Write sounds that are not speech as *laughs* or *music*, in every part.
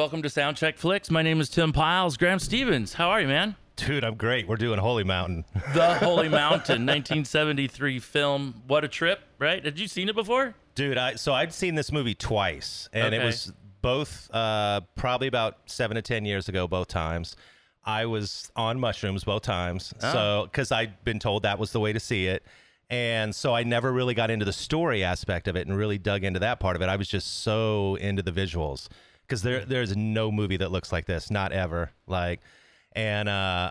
welcome to SoundCheck Flix. My name is Tim Pyles. Graham Stevens, how are you, man? Dude, I'm great. We're doing Holy Mountain. *laughs* The Holy Mountain, 1973 film. What a trip, right? Had you seen it before? Dude, I so I'd seen this movie twice, and Okay. it was both uh, probably about seven to ten years ago, both times. I was on mushrooms both times, so because I'd been told that was the way to see it, and so I never really got into the story aspect of it and really dug into that part of it. I was just so into the visuals because there there's no movie that looks like this, not ever. Like, and uh,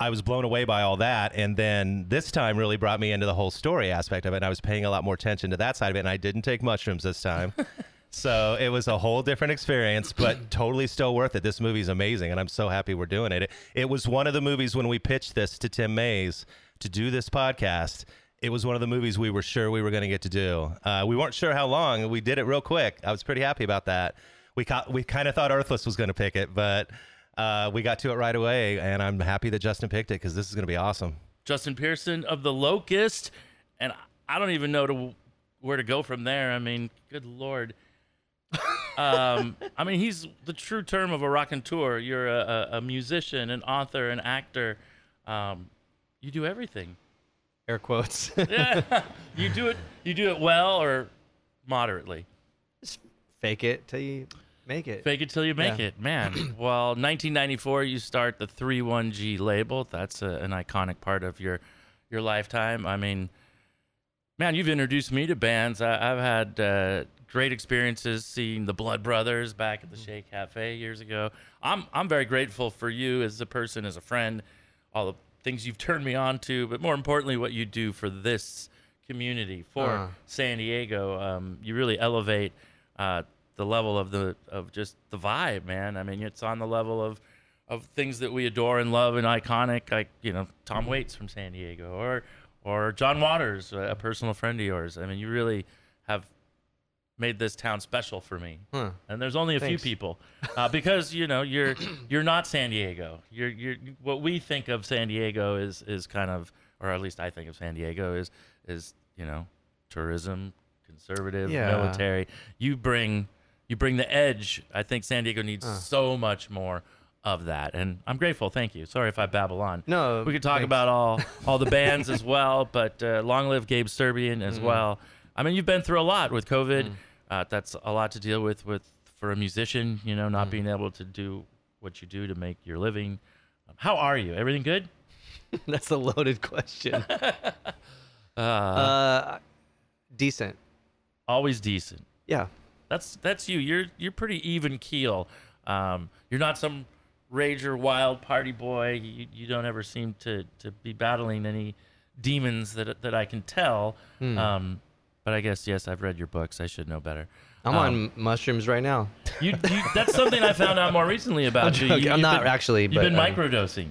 I was blown away by all that. And then this time really brought me into the whole story aspect of it. And I was paying a lot more attention to that side of it. And I didn't take mushrooms this time. *laughs* so it was a whole different experience, but totally still worth it. This movie's amazing. And I'm so happy we're doing it. It, it was one of the movies when we pitched this to Tim Mays to do this podcast. It was one of the movies we were sure we were going to get to do. Uh, we weren't sure how long. We did it real quick. I was pretty happy about that. We, ca- we kind of thought Earthless was going to pick it, but uh, we got to it right away, and I'm happy that Justin picked it because this is going to be awesome. Justin Pearson of The Locust. And I don't even know to, where to go from there. I mean, good Lord. *laughs* um, I mean, he's the true term of a rock and tour. You're a, a, a musician, an author, an actor. Um, you do everything. Air quotes. Yeah. *laughs* *laughs* you do it. You do it well or moderately. Just fake it till you make it. Fake it till you make Yeah. it, man. *clears throat* well, 1994, you start the 31G label. That's a, an iconic part of your your lifetime. I mean, man, you've introduced me to bands. I, I've had uh, great experiences seeing the Blood Brothers back at the Che Cafe years ago. I'm I'm very grateful for you as a person, as a friend, all the things you've turned me on to, but more importantly, what you do for this community for Uh. San Diego. Um, you really elevate uh, the level of the of just the vibe, man. I mean, it's on the level of of things that we adore and love and iconic, like you know Tom Waits from San Diego or or John Waters, a personal friend of yours. I mean, you really have made this town special for me. Huh. And there's only a Thanks. few people uh, because you know you're you're not San Diego. You're you're what we think of San Diego is is kind of, or at least I think of San Diego is is you know tourism, conservative, Yeah. military. You bring you bring the edge. I think San Diego needs so much more of that, and I'm grateful. Thank you. Sorry if I babble on. No, we could talk thanks. about all all the bands *laughs* as well, but uh, long live Gabe Serbian as well. I mean, you've been through a lot with COVID. Mm. Uh, that's a lot to deal with with for a musician. You know, not Mm. being able to do what you do to make your living. Um, how are you? Everything good? *laughs* That's a loaded question. *laughs* uh, decent. Always decent. Yeah. That's that's you. You're you're pretty even keel. Um, you're not some rager wild party boy. You, you don't ever seem to, to be battling any demons that that I can tell. Hmm. Um, but I guess yes, I've read your books. I should know better. I'm Um, on mushrooms right now. You, you that's something I found out more recently *laughs* about I'm you. you. I'm not been- actually, You've but, been um, microdosing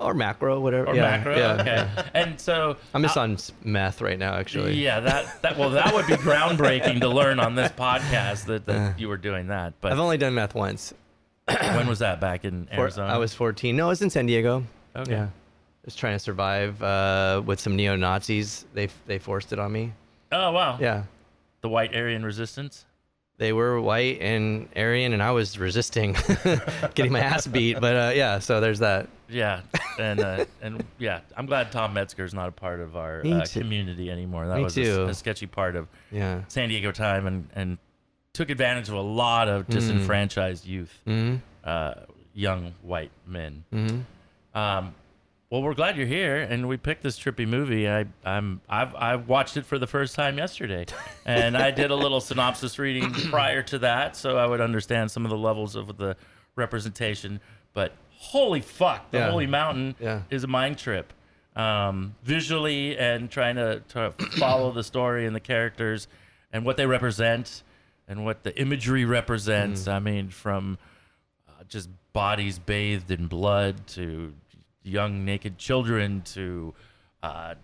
Or macro, whatever. or yeah, macro. yeah, okay. yeah. *laughs* And so I'm just uh, on math right now, actually. Yeah, that that well, that would be *laughs* groundbreaking to learn on this podcast that, that you were doing that. But I've only done math once. *coughs* when was that? Back in Arizona. I was 14. No, it was in San Diego. Okay. Yeah. Just trying to survive uh, with some neo Nazis. They they forced it on me. Oh wow. Yeah. The White Aryan Resistance. They were white and Aryan, and I was resisting, *laughs* getting my ass beat. But uh, yeah, so there's that. Yeah, and uh, and yeah, I'm glad Tom Metzger's not a part of our uh, community anymore. That Me was a. A, sketchy part of Yeah. San Diego time, and and took advantage of a lot of disenfranchised youth, Mm-hmm. uh, young white men. Mm-hmm. Um, well, we're glad you're here, and we picked this trippy movie. I, I'm, I've, I watched it for the first time yesterday, and I did a little synopsis reading *clears throat* prior to that, so I would understand some of the levels of the representation. But holy fuck, the Yeah. Holy Mountain Yeah. is a mind trip, um, visually and trying to, to follow the story and the characters and what they represent and what the imagery represents. Mm. I mean, from uh, just bodies bathed in blood to young naked children to uh,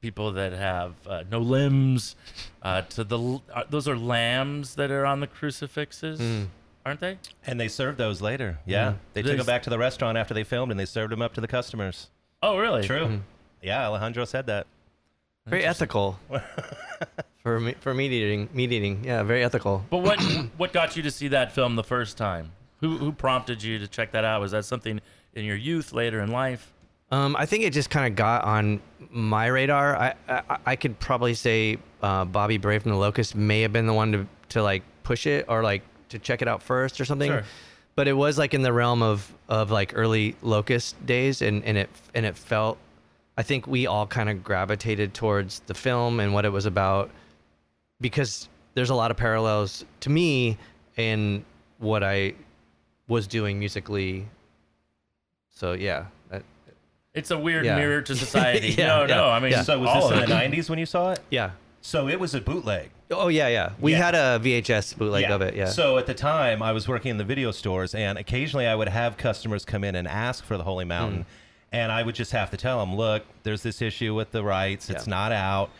people that have uh, no limbs uh, to the uh, those are lambs that are on the crucifixes Mm. aren't they And they served those later. Yeah. They took They- them back to the restaurant after they filmed and they served them up to the customers. oh really True. Yeah, Alejandro said that. Very ethical. *laughs* for me, for meat eating, meat eating. Yeah, very ethical. but what *coughs* what got you to see that film the first time Who who prompted you to check that out? Was that something in your youth, later in life? Um, I think it just kind of got on my radar. I, I I could probably say uh, Bobby Bray from the Locust may have been the one to to like push it or like to check it out first or something. Sure. But it was like in the realm of of like early Locust days, and and it and it felt. I think we all kind of gravitated towards the film and what it was about because there's a lot of parallels to me in what I was doing musically. So yeah, It's a weird Yeah. mirror to *laughs* society. Yeah, no, yeah, no. I mean, yeah. So was all this in the it. '90s when you saw it? yeah. So it was a bootleg. Oh yeah, yeah. We Yeah. had a VHS bootleg of it. Yeah. So at the time, I was working in the video stores, and occasionally I would have customers come in and ask for the Holy Mountain, Hmm. and I would just have to tell them, "Look, there's this issue with the rights. It's Yeah. not out."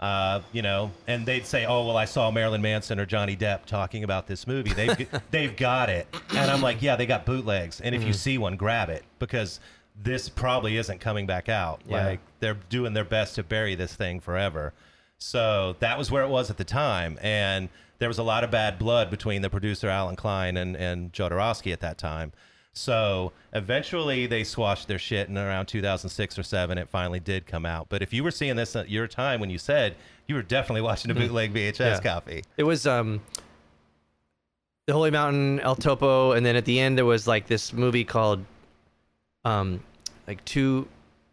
Uh, you know, and they'd say, "Oh, well, I saw Marilyn Manson or Johnny Depp talking about this movie. They've *laughs* they've got it." And I'm like, "Yeah, they got bootlegs, and if Hmm. you see one, grab it because this probably isn't coming back out. Yeah. Like they're doing their best to bury this thing forever." So that was where it was at the time, and there was a lot of bad blood between the producer Allen Klein and and Jodorowsky at that time. So eventually they swashed their shit, and around 2006 or seven, it finally did come out. But if you were seeing this at your time when you said you were definitely watching a bootleg VHS Yeah. copy, it was um the Holy Mountain, El Topo, and then at the end there was like this movie called um like two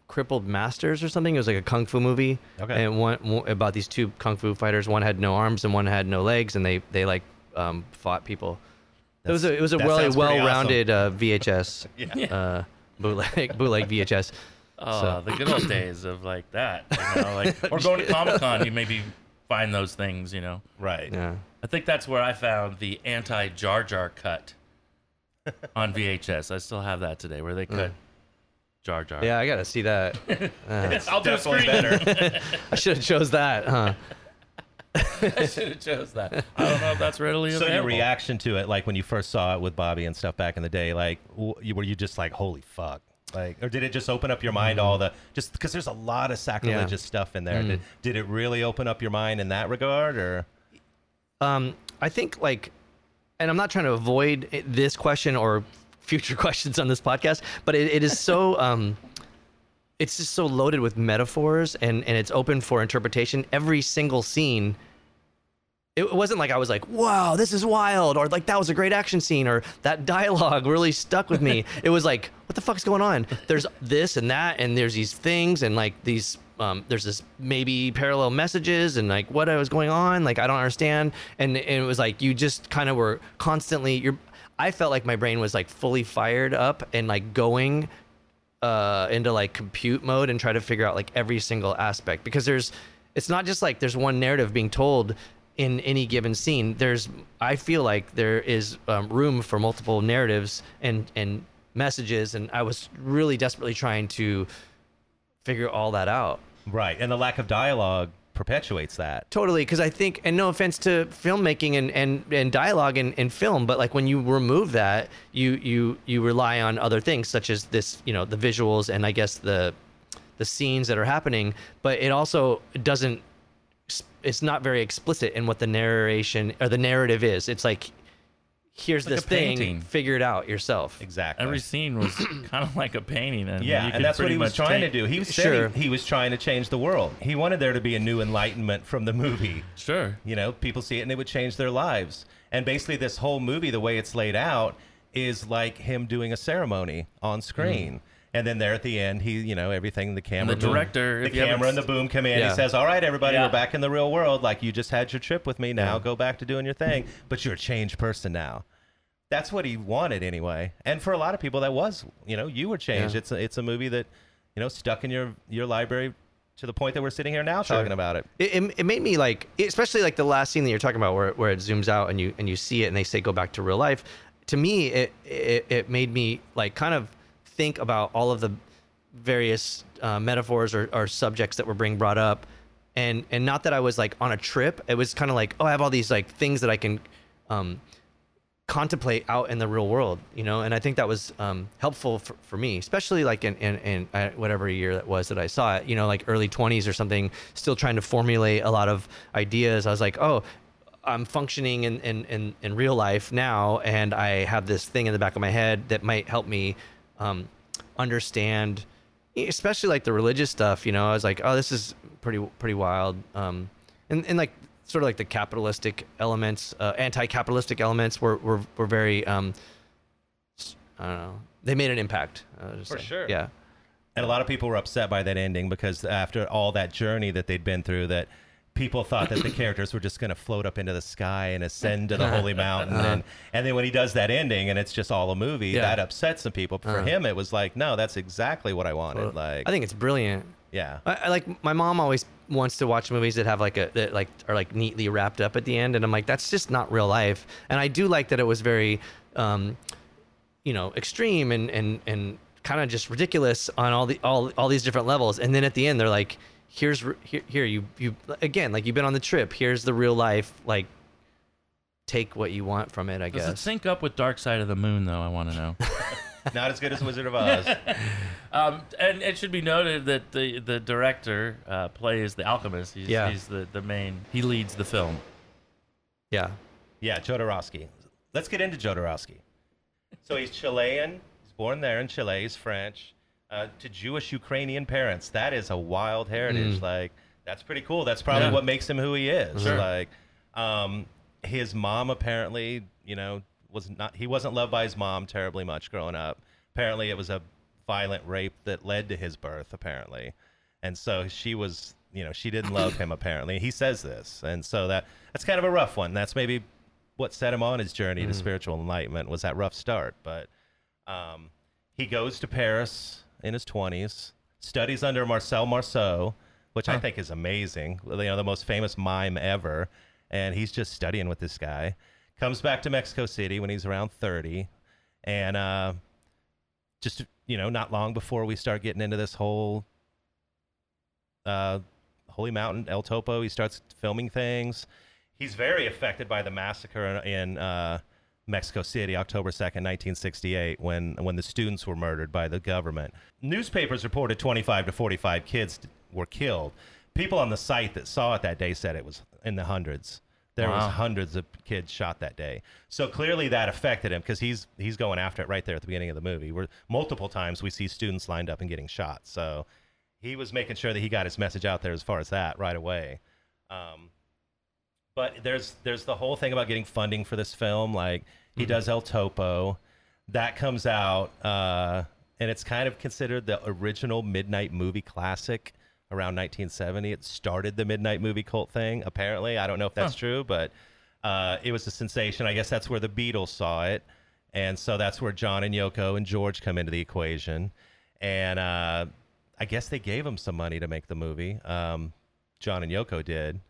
crippled masters or something. It was like a kung fu movie. Okay. And one, one about these two kung fu fighters. One had no arms and one had no legs, and they they like um fought people. it was a it was a that really well rounded uh, VHS *laughs* Yeah. uh bootleg bootleg VHS. *laughs* Oh, So- the good old days of like that. You know, like *laughs* or going to Comic Con, you maybe find those things. You know, right? Yeah. I think that's where I found the anti Jar Jar cut *laughs* on VHS. I still have that today, where they cut Jar Jar. Yeah, I gotta see that. *laughs* Uh, I'll do a screen. better. *laughs* I should have chose that, huh? I should have chose that. I don't know if that's readily so available. So your reaction to it, like when you first saw it with Bobby and stuff back in the day, like w- were you just like, "Holy fuck"? Like, or did it just open up your mind to all the just because there's a lot of sacrilegious stuff in there? Did, did it really open up your mind in that regard, or Um, I think like, and I'm not trying to avoid this question or future *laughs* questions on this podcast, but it, it is so *laughs* um, it's just so loaded with metaphors and and it's open for interpretation. Every single scene. It wasn't like I was like, "Wow, this is wild," or like that was a great action scene, or that dialogue really stuck with me. *laughs* it was like, "What the fuck's going on?" There's this and that, and there's these things, and like these, um, there's this maybe parallel messages, and like what was going on, like I don't understand, and, and it was like you just kind of were constantly. You're, I felt like my brain was like fully fired up and like going uh, into like compute mode and try to figure out like every single aspect. Because there's it's not just like there's one narrative being told in any given scene. There's i feel like there is um, room for multiple narratives and and messages. And i was really desperately trying to figure all that out right? And the lack of dialogue perpetuates that. Totally, because I think, and no offense to filmmaking and and, and dialogue in, in film, but like when you remove that, you you you rely on other things such as this, you know, the visuals and I guess the the scenes that are happening. But it also doesn't. It's not very explicit in what the narration or the narrative is. It's like, here's Like this thing, painting. figure it out yourself. Exactly. Every scene was *coughs* kind of like a painting, and Yeah, you and that's what he was trying take- to do. He was Sure. saying he was trying to change the world. He wanted there to be a new enlightenment from the movie. Sure. You know, people see it and it would change their lives. And basically, this whole movie, the way it's laid out, is like him doing a ceremony on screen. Mm. And then there at the end, he, you know, everything the camera, the boom- director, the camera and the boom come in. Yeah. He says, "All right, everybody, Yeah. we're back in the real world. Like you just had your trip with me. Now go back to doing your thing. But you're a changed person now." That's what he wanted anyway. And for a lot of people, that was, you know, you were changed. Yeah. It's a, it's a movie that, you know, stuck in your your library to the point that we're sitting here now talking about it. it, it, it made me like especially like the last scene that you're talking about where, where it zooms out and you and you see it and they say go back to real life to me it it, it made me like kind of think about all of the various uh, metaphors or, or subjects that were being brought up. And and not that i was like on a trip. It was kind of like oh i have all these like things that i can um contemplate out in the real world you know? And i think that was um, helpful for, for me especially like in, in, in uh, whatever year that was that i saw it you know like early 20s or something still trying to formulate a lot of ideas. I was like oh I'm functioning in, in, in, in real life now, and I have this thing in the back of my head that might help me um, understand, especially like the religious stuff. You know, I was like, oh, this is pretty pretty wild, um, and and like sort of like the capitalistic elements, uh, anti-capitalistic elements were were, were very, um, s- I don't know, they made an impact. For say. sure. yeah. And a lot of people were upset by that ending because after all that journey that they'd been through, that people thought that the characters were just going to float up into the sky and ascend to the holy mountain. And, and then when he does that ending and it's just all a movie, Uh-huh. Yeah. that upsets some people. But for Uh-huh. him, it was like, no, that's exactly what I wanted. Like, I think it's brilliant. yeah. I, I like my mom always wants to watch movies that have like a that like are like neatly wrapped up at the end, and I'm like, that's just not real life. And I do like that it was very, um, you know, extreme and and and kind of just ridiculous on all the all all these different levels. And then at the end, they're like, here's here here you you again like you've been on the trip. Here's the real life like. Take what you want from it, I Does it guess. sync up with Dark Side of the Moon, though? I want to know. *laughs* Not as good as Wizard of Oz. *laughs* um, and it should be noted that the the director uh, plays the alchemist. He's, Yeah. he's the, the main. He leads the film. Yeah. yeah, Jodorowsky. Let's get into Jodorowsky. So he's Chilean. He's born there in Chile. He's French. Uh, to Jewish Ukrainian parents. That is a wild heritage. Like, that's pretty cool. That's probably Yeah. what makes him who he is. Sure. Like, um, his mom apparently, you know, was not. He wasn't loved by his mom terribly much growing up. Apparently, it was a violent rape that led to his birth. Apparently, and so she was, you know, she didn't love him. Apparently, he says this, and so that that's kind of a rough one. That's maybe what set him on his journey to spiritual enlightenment was that rough start. But um, he goes to Paris in his 20s, studies under Marcel Marceau, which I think is amazing. You know, the most famous mime ever. And he's just studying with this guy. Comes back to Mexico City when he's around 30. And uh, just, you know, not long before we start getting into this whole uh, Holy Mountain, El Topo, he starts filming things. He's very affected by the massacre in uh, Mexico City, October 2nd, 1968, when, when the students were murdered by the government. Newspapers reported 25 to 45 kids were killed. People on the site that saw it that day said it was in the hundreds. There Wow. was hundreds of kids shot that day. So clearly that affected him because he's he's going after it right there at the beginning of the movie. Where multiple times we see students lined up and getting shot. So he was making sure that he got his message out there as far as that right away. Um, but there's there's the whole thing about getting funding for this film. Like he does El Topo, that comes out, uh, and it's kind of considered the original midnight movie classic around 1970. It started the midnight movie cult thing. Apparently, I don't know if that's true, but uh, it was a sensation. I guess that's where the Beatles saw it, and so that's where John and Yoko and George come into the equation, and uh, I guess they gave him some money to make the movie. Um, John and Yoko did.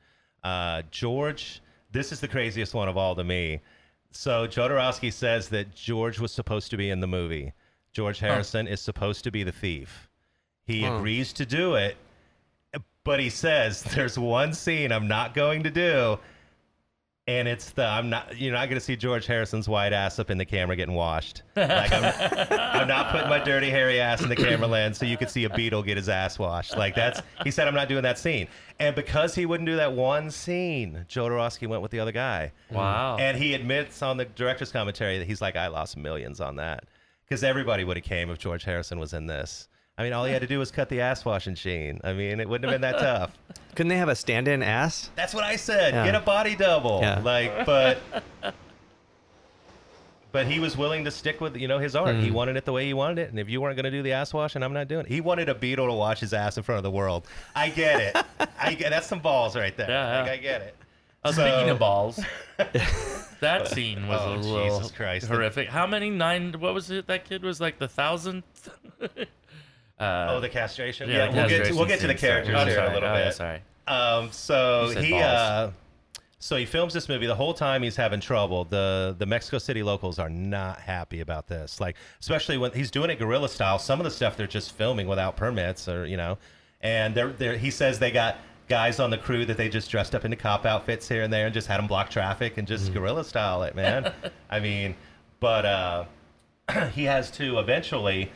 Uh, George, this is the craziest one of all to me. So Jodorowsky says that George was supposed to be in the movie. George Harrison is supposed to be the thief. He agrees to do it, but he says there's one scene I'm not going to do, and it's the I'm not you're not going to see George Harrison's white ass up in the camera getting washed. Like I'm, *laughs* I'm not putting my dirty hairy ass in the camera lens so you could see a Beatle get his ass washed. Like that's he said I'm not doing that scene, and because he wouldn't do that one scene, Jodorowsky went with the other guy. Wow. And he admits on the director's commentary that he's like, I lost millions on that because everybody would have came if George Harrison was in this. I mean, all he had to do was cut the ass washing sheen. I mean, it wouldn't have been that *laughs* tough. Couldn't they have a stand-in ass? That's what I said. Yeah. Get a body double. Yeah. Like, but but he was willing to stick with you know his art. Mm. He wanted it the way he wanted it, and if you weren't going to do the ass washing, I'm not doing it. He wanted a Beatle to wash his ass in front of the world. I get it. *laughs* I get that's some balls right there. Yeah, Like. I get it. Uh, So- Speaking of balls, *laughs* that scene was Oh, a little Jesus Christ. horrific. How many nine? What was it? That kid was like the thousandth. Uh, Oh, the castration. yeah, Yeah, the we'll get to, we'll get to the scene. Sorry. characters here sorry. a little Oh, bit. Sorry. Um, so he uh, so he films this movie. The whole time he's having trouble. The the Mexico City locals are not happy about this. Like especially when he's doing it guerrilla style. Some of the stuff they're just filming without permits, or you know, and they're, they're he says they got guys on the crew that they just dressed up into cop outfits here and there and just had them block traffic and just guerrilla style it, man. *laughs* I mean, but uh, *clears throat* he has to eventually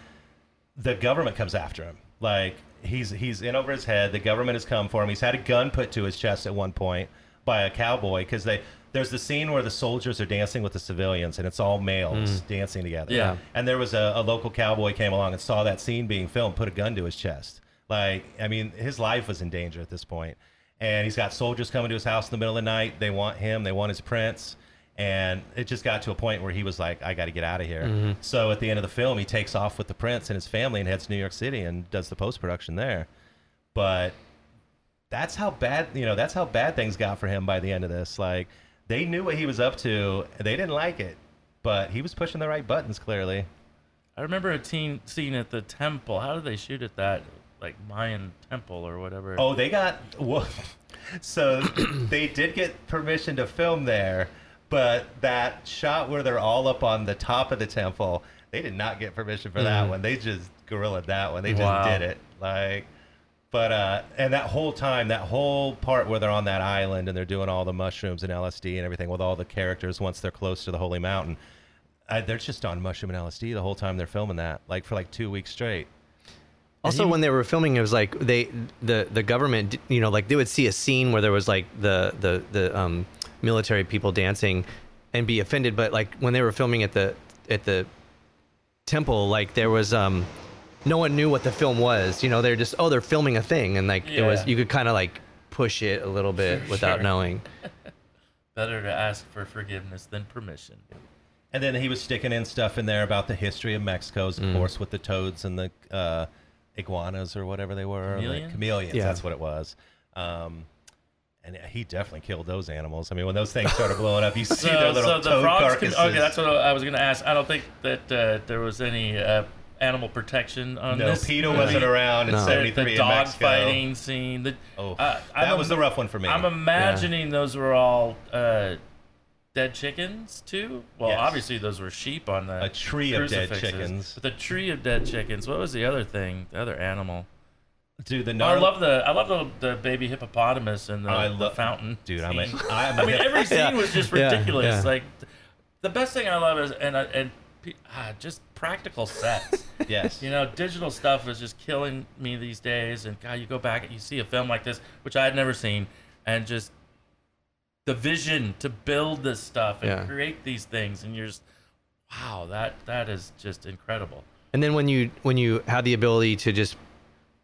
the government comes after him. Like he's he's in over his head. The government has come for him. He's had a gun put to his chest at one point by a cowboy because they there's the scene where the soldiers are dancing with the civilians, and it's all males mm. dancing together. Yeah. And there was a, a local cowboy came along and saw that scene being filmed, put a gun to his chest. Like, I mean, his life was in danger at this point. And he's got soldiers coming to his house in the middle of the night. They want him. They want his prince. And it just got to a point where he was like, I got to get out of here. Mm-hmm. So at the end of the film, he takes off with the prince and his family and heads to New York City and does the post production there. But that's how bad you know that's how bad things got for him by the end of this like they knew what he was up to they didn't like it but he was pushing the right buttons clearly I remember a teen scene at the temple. How did they shoot at that like Mayan temple or whatever? oh they got well, *laughs* so they did get permission to film there but that shot where they're all up on the top of the temple they did not get permission for that one they just gorillaed that one they just Wow. did it like But uh, and that whole time, that whole part where they're on that island and they're doing all the mushrooms and LSD and everything with all the characters once they're close to the holy mountain, uh, they're just on mushroom and LSD the whole time they're filming that, like for like two weeks straight. Also, when they were filming, it was like they the the government, you know, like they would see a scene where there was like the the the um, military people dancing, and be offended. But like when they were filming at the at the temple, like there was um, no one knew what the film was. You know, they're just oh they're filming a thing, and like it was you could kind of like push it a little bit Sure, *laughs* without sure. knowing. *laughs* Better to ask for forgiveness than permission. And then he was sticking in stuff in there about the history of Mexico, of Mm. course, with the toads and the uh, iguanas or whatever they were. like Chameleons? chameleons, Yeah. that's what it was. Um, and he definitely killed those animals. I mean, when those things started blowing up, you *laughs* see their little the toad frogs carcasses. Can, okay, that's what I was going to ask. I don't think that uh, there was any uh, animal protection on no, this. PETA wasn't around in No. The, '73 the in dog Mexico. fighting scene. The, Oh, uh, that I'm was im- the rough one for me. I'm imagining those were all uh, dead chickens too. Well, Yes. obviously those were sheep on the A tree of dead chickens. But the tree of dead chickens. What was the other thing? The other animal. Dude, the Oh, I love the I love the, the baby hippopotamus and the, I the love- fountain. Dude, I'm a, scene. I'm I mean, every *laughs* scene Yeah. was just Yeah, ridiculous. yeah. Like, the best thing I love is and I- and pe- ah, just practical sets. *laughs* yes. you know, digital stuff is just killing me these days. And God, you go back and you see a film like this, which I had never seen, and just the vision to build this stuff and Yeah. create these things, and you're just, wow, that that is just incredible. And then when you when you have the ability to just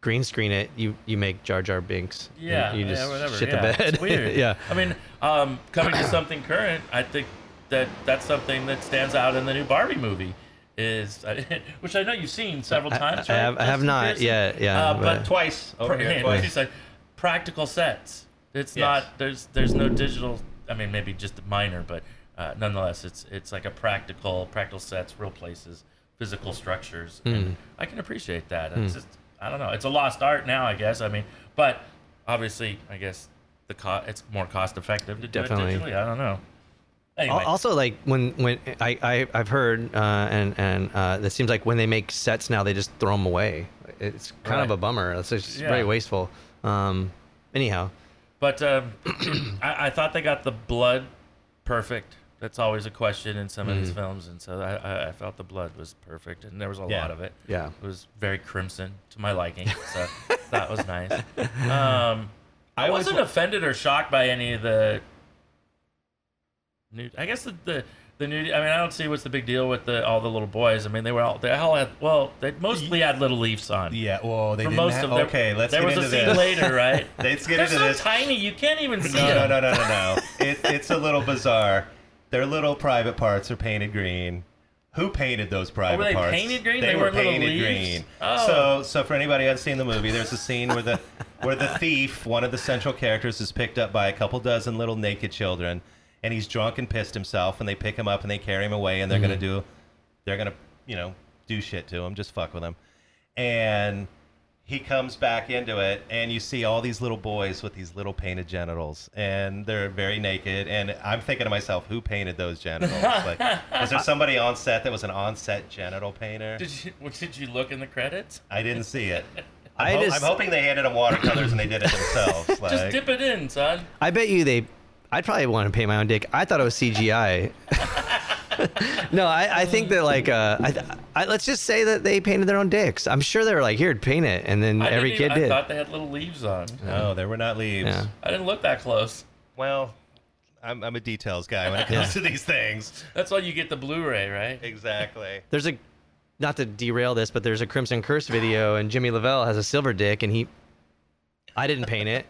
green screen it, you you make Jar Jar Binks. Yeah, you just yeah, whatever. shit yeah, the bed. It's *laughs* weird. yeah. I mean, um, coming to something current, I think that that's something that stands out in the new Barbie movie. Is *laughs* which I know you've seen several times. I right, have- I have not yet, yeah, Uh, but- but Twice over here. yeah, Twice. it's like practical sets. It's Yes. not there's there's no digital. I mean, maybe just minor, but uh, nonetheless, it's it's like a practical practical sets, real places, physical structures. Hmm. And I can appreciate that. It's just I don't know. It's a lost art now, I guess. I mean, but obviously, I guess the co- it's more cost effective to do Definitely. it digitally. I don't know. Anyway, Also, like when when I, I I've heard uh, and and uh, it seems like when they make sets now, they just throw them away. It's kind of a bummer. It's just Yeah. very wasteful. Um, anyhow, But um, *clears throat* I, I thought they got the blood perfect. That's always a question in some of Mm. these films, and so I, I- I felt the blood was perfect, and there was a Yeah. lot of it. yeah. It was very crimson to my liking, so *laughs* that was nice. Um, I, I wasn't wa- offended or shocked by any of the. New, I guess the, the the new. I mean, I don't see what's the big deal with the all the little boys. I mean, they were all they all had. Well, they mostly had little leaves on. Yeah, well, they For didn't most have, of them. Okay, let's There get was into a scene this. later, right? *laughs* Let's get They're into so this. tiny, you can't even *laughs* see No, no, no, no, no, no. It, it's a little bizarre. Their little private parts are painted green. Who painted those private oh, were they parts? painted green? They, They were painted green. Oh. So, so for anybody who's seen the movie, there's a scene where the where the thief, one of the central characters, is picked up by a couple dozen little naked children, and he's drunk and pissed himself, and they pick him up and they carry him away, and they're gonna mm-hmm. do, they're gonna, you know, do shit to him, just fuck with him, and he comes back into it and you see all these little boys with these little painted genitals and they're very naked and i'm thinking to myself who painted those genitals *laughs* like was there somebody on set that was an on-set genital painter Did you did you look in the credits? i didn't see it *laughs* I I'm, ho- just- I'm hoping they handed them watercolors and they did it themselves *laughs* Just dip it in, son. I bet you they. I'd probably want to paint my own dick. I thought it was CGI. *laughs* no, I, I think that like uh, I, I let's just say that they painted their own dicks. I'm sure they were like, here, paint it, and then I every kid even- did. I thought they had little leaves on. no there were not leaves Yeah. I didn't look that close. well I'm, I'm a details guy when it *laughs* comes to these things. That's why you get the Blu-ray, right? Exactly. *laughs* There's a, not to derail this, but there's a Crimson Curse video, and Jimmy LaValle has a silver dick, and he, I didn't paint it.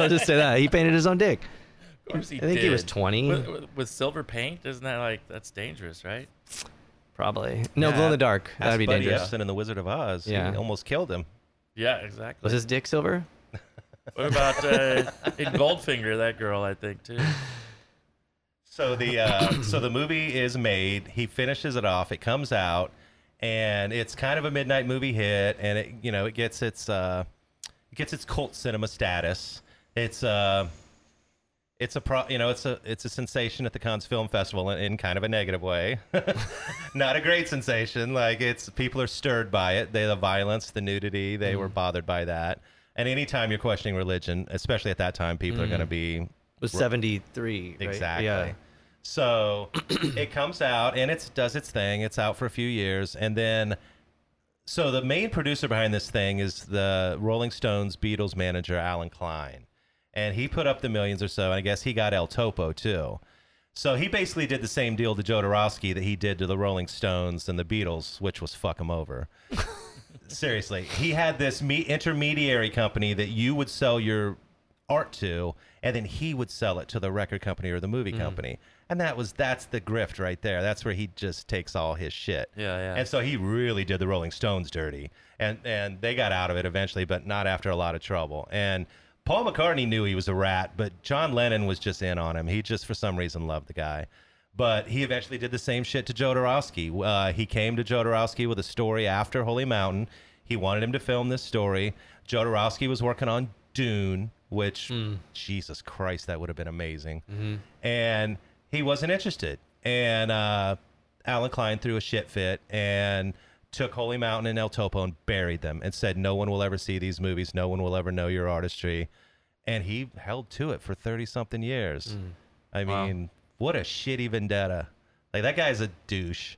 I'll just say that he painted his own dick. Of course he I think he was 20. With, with, with silver paint, isn't that like that's dangerous, right? Probably no Yeah. glow in the dark. Ask That'd be Buddy dangerous. Epson in The Wizard of Oz. Yeah. He almost killed him. Yeah, exactly. Was his dick silver? *laughs* What about uh, in Goldfinger? That girl, I think too. So the uh, *coughs* so the movie is made. He finishes it off. It comes out, and it's kind of a midnight movie hit. And it you know it gets its uh, it gets its cult cinema status. It's uh, it's a pro you know it's a it's a sensation at the Cannes Film Festival in, in kind of a negative way. *laughs* Not a great sensation. Like it's people are stirred by it. They the violence, the nudity. They were mm. bothered by that. And anytime you're questioning religion, especially at that time, people are going to mm. be It was 73. right? Exactly. Yeah. So *clears throat* it comes out and it does its thing. It's out for a few years, and then so the main producer behind this thing is the Rolling Stones Beatles manager Allen Klein, and he put up the millions or so. And I guess he got El Topo too. So he basically did the same deal to Jodorowsky that he did to the Rolling Stones and the Beatles, which was fuck him over. *laughs* Seriously, he had this me- intermediary company that you would sell your art to, and then he would sell it to the record company or the movie hmm. company. And that was that's the grift right there. That's where he just takes all his shit. Yeah, yeah. And so he really did the Rolling Stones dirty, and and they got out of it eventually, but not after a lot of trouble. And Paul McCartney knew he was a rat, but John Lennon was just in on him. He just for some reason loved the guy. But he eventually did the same shit to Jodorowsky. Uh, he came to Jodorowsky with a story after Holy Mountain. He wanted him to film this story. Jodorowsky was working on Dune, which Jesus Christ, that would have been amazing. And he wasn't interested. And uh, Allen Klein threw a shit fit and took Holy Mountain and El Topo and buried them and said, No one will ever see these movies. No one will ever know your artistry. And he held to it for 30 something years. I Wow. mean, what a shitty vendetta. Like, that guy's a douche.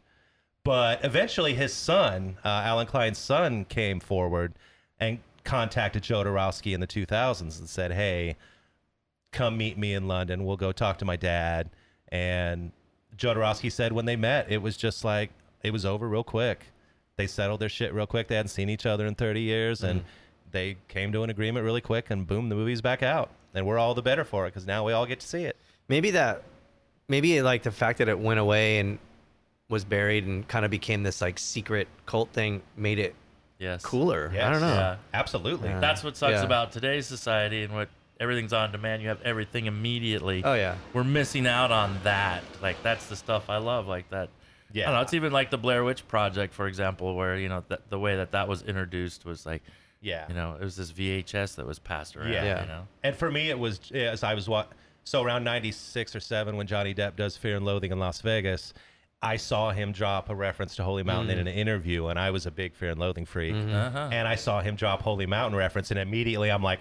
But eventually, his son, uh, Allen Klein's son, came forward and contacted Jodorowsky in the 2000s and said, Hey, come meet me in London. We'll go talk to my dad. And Jodorowsky said when they met, it was just like it was over real quick. They settled their shit real quick. They hadn't seen each other in 30 years, and mm-hmm. they came to an agreement really quick. And boom, the movie's back out, and we're all the better for it because now we all get to see it. Maybe that, maybe like the fact that it went away and was buried and kind of became this like secret cult thing made it Yes. cooler. I don't know. Yeah. Absolutely. Yeah. That's what sucks Yeah. about today's society and what everything's on demand. You have everything immediately. Oh yeah. We're missing out on that. Like that's the stuff I love. Like that. I Yeah. don't know. It's even like the Blair Witch Project, for example, where you know that the way that that was introduced was like, Yeah. you know, it was this VHS that was passed around. Yeah. Yeah. You know. And for me, it was as I was what so around '96 or seven when Johnny Depp does Fear and Loathing in Las Vegas. I saw him drop a reference to Holy Mountain in an interview, and I was a big Fear and Loathing freak. Uh-huh. And I saw him drop Holy Mountain reference, and immediately I'm like,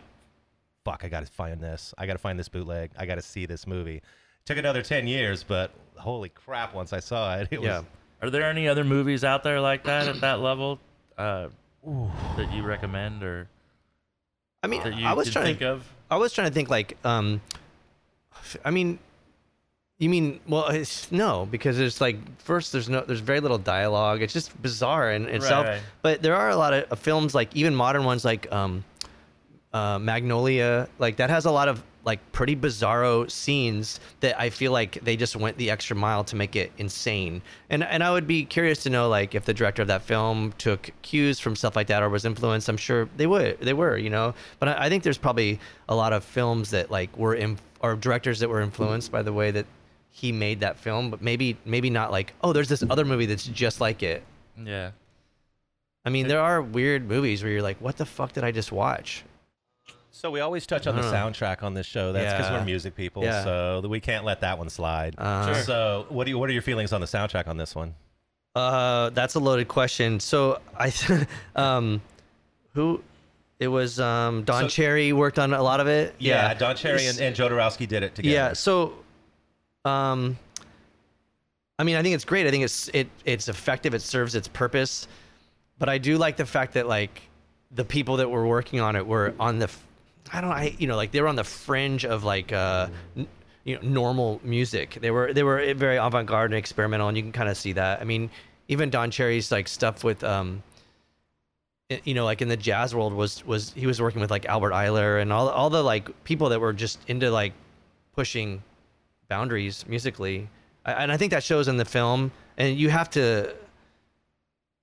"Fuck! I got to find this. I got to find this bootleg. I got to see this movie." Took another ten years, but holy crap! Once I saw it, *laughs* it Yeah. was Are there any other movies out there like that at that level uh, that you recommend or I mean, that you I was can trying think to, of? I was trying to think like, um, I mean, you mean well, it's, no, because there's like first there's no there's very little dialogue. It's just bizarre in itself. right. But there are a lot of uh, films like even modern ones like um, uh, Magnolia, like that has a lot of like pretty bizarro scenes that I feel like they just went the extra mile to make it insane. And and I would be curious to know like if the director of that film took cues from stuff like that or was influenced. I'm sure they would, they were, you know. But I, I think there's probably a lot of films that like were in or directors that were influenced by the way that he made that film, but maybe maybe not like oh there's this other movie that's just like it. Yeah. I mean, there are weird movies where you're like, what the fuck did I just watch? So we always touch on the don't soundtrack on this show. That's because Yeah. we're music people, Yeah. so we can't let that one slide. Uh, Sure. So, what do you, what are your feelings on the soundtrack on this one? Uh, that's a loaded question. So I, *laughs* um, who, it was um Don So- Cherry worked on a lot of it. Yeah, Don Cherry and, and Jodorowsky did it together. Yeah. So, um, I mean, I think it's great. I think it's it it's effective. It serves its purpose. But I do like the fact that like the people that were working on it were on the, I don't I you know like they were on the fringe of like uh, you know normal music. They were they were very avant garde and experimental, and you can kind of see that. I mean, even Don Cherry's like stuff with um, you know, like in the jazz world was was he was working with like Albert Ayler and all all the like people that were just into like pushing boundaries musically, and I think that shows in the film. And you have to,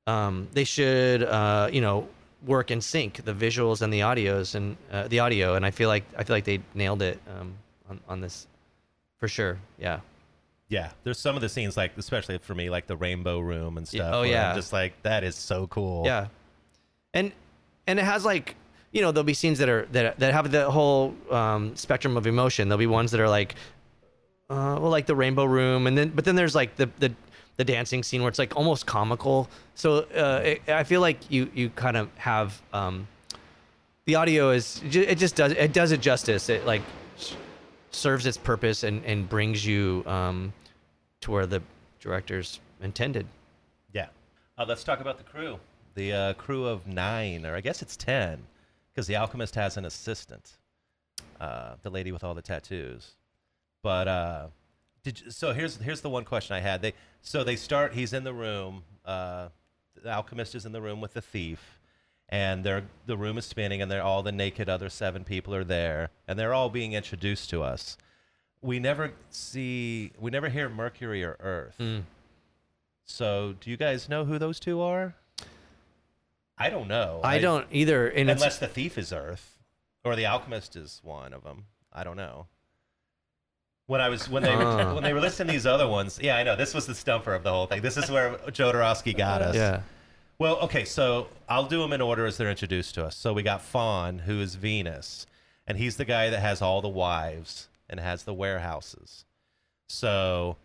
um, they should uh, you know work in sync the visuals and the audios and uh, the audio, and I feel like I feel like they nailed it um, on on this for sure. Yeah. Yeah, there's some of the scenes like, especially for me, like the Rainbow Room and stuff. oh, where I'm yeah. just like that is so cool. Yeah, and and it has like you know there'll be scenes that are that that have the whole um, spectrum of emotion. There'll be ones that are like, uh, well, like the Rainbow Room, and then but then there's like the the the dancing scene where it's like almost comical. So uh, it, I feel like you you kind of have um, the audio is it just does it does it justice. It like serves its purpose and and brings you um, to where the directors intended. Yeah. Uh, let's talk about the crew. The uh, crew of nine, or I guess it's ten, because the alchemist has an assistant, uh, the lady with all the tattoos. But uh, did you, so here's here's the one question I had. They so they start. He's in the room. Uh, the alchemist is in the room with the thief, and they're the room is spinning, and they're all the naked other seven people are there, and they're all being introduced to us. We never see. We never hear Mercury or Earth. So, do you guys know who those two are? I don't know. I don't either. Unless the thief is Earth, or the alchemist is one of them. I don't know. When I was when they Ah. *laughs* when they were listing these other ones, yeah, I know this was the stumper of the whole thing. This is where Jodorowsky got us. yeah. Well, okay, so I'll do them in order as they're introduced to us. So we got Fon, who is Venus, and he's the guy that has all the wives and has the warehouses. So,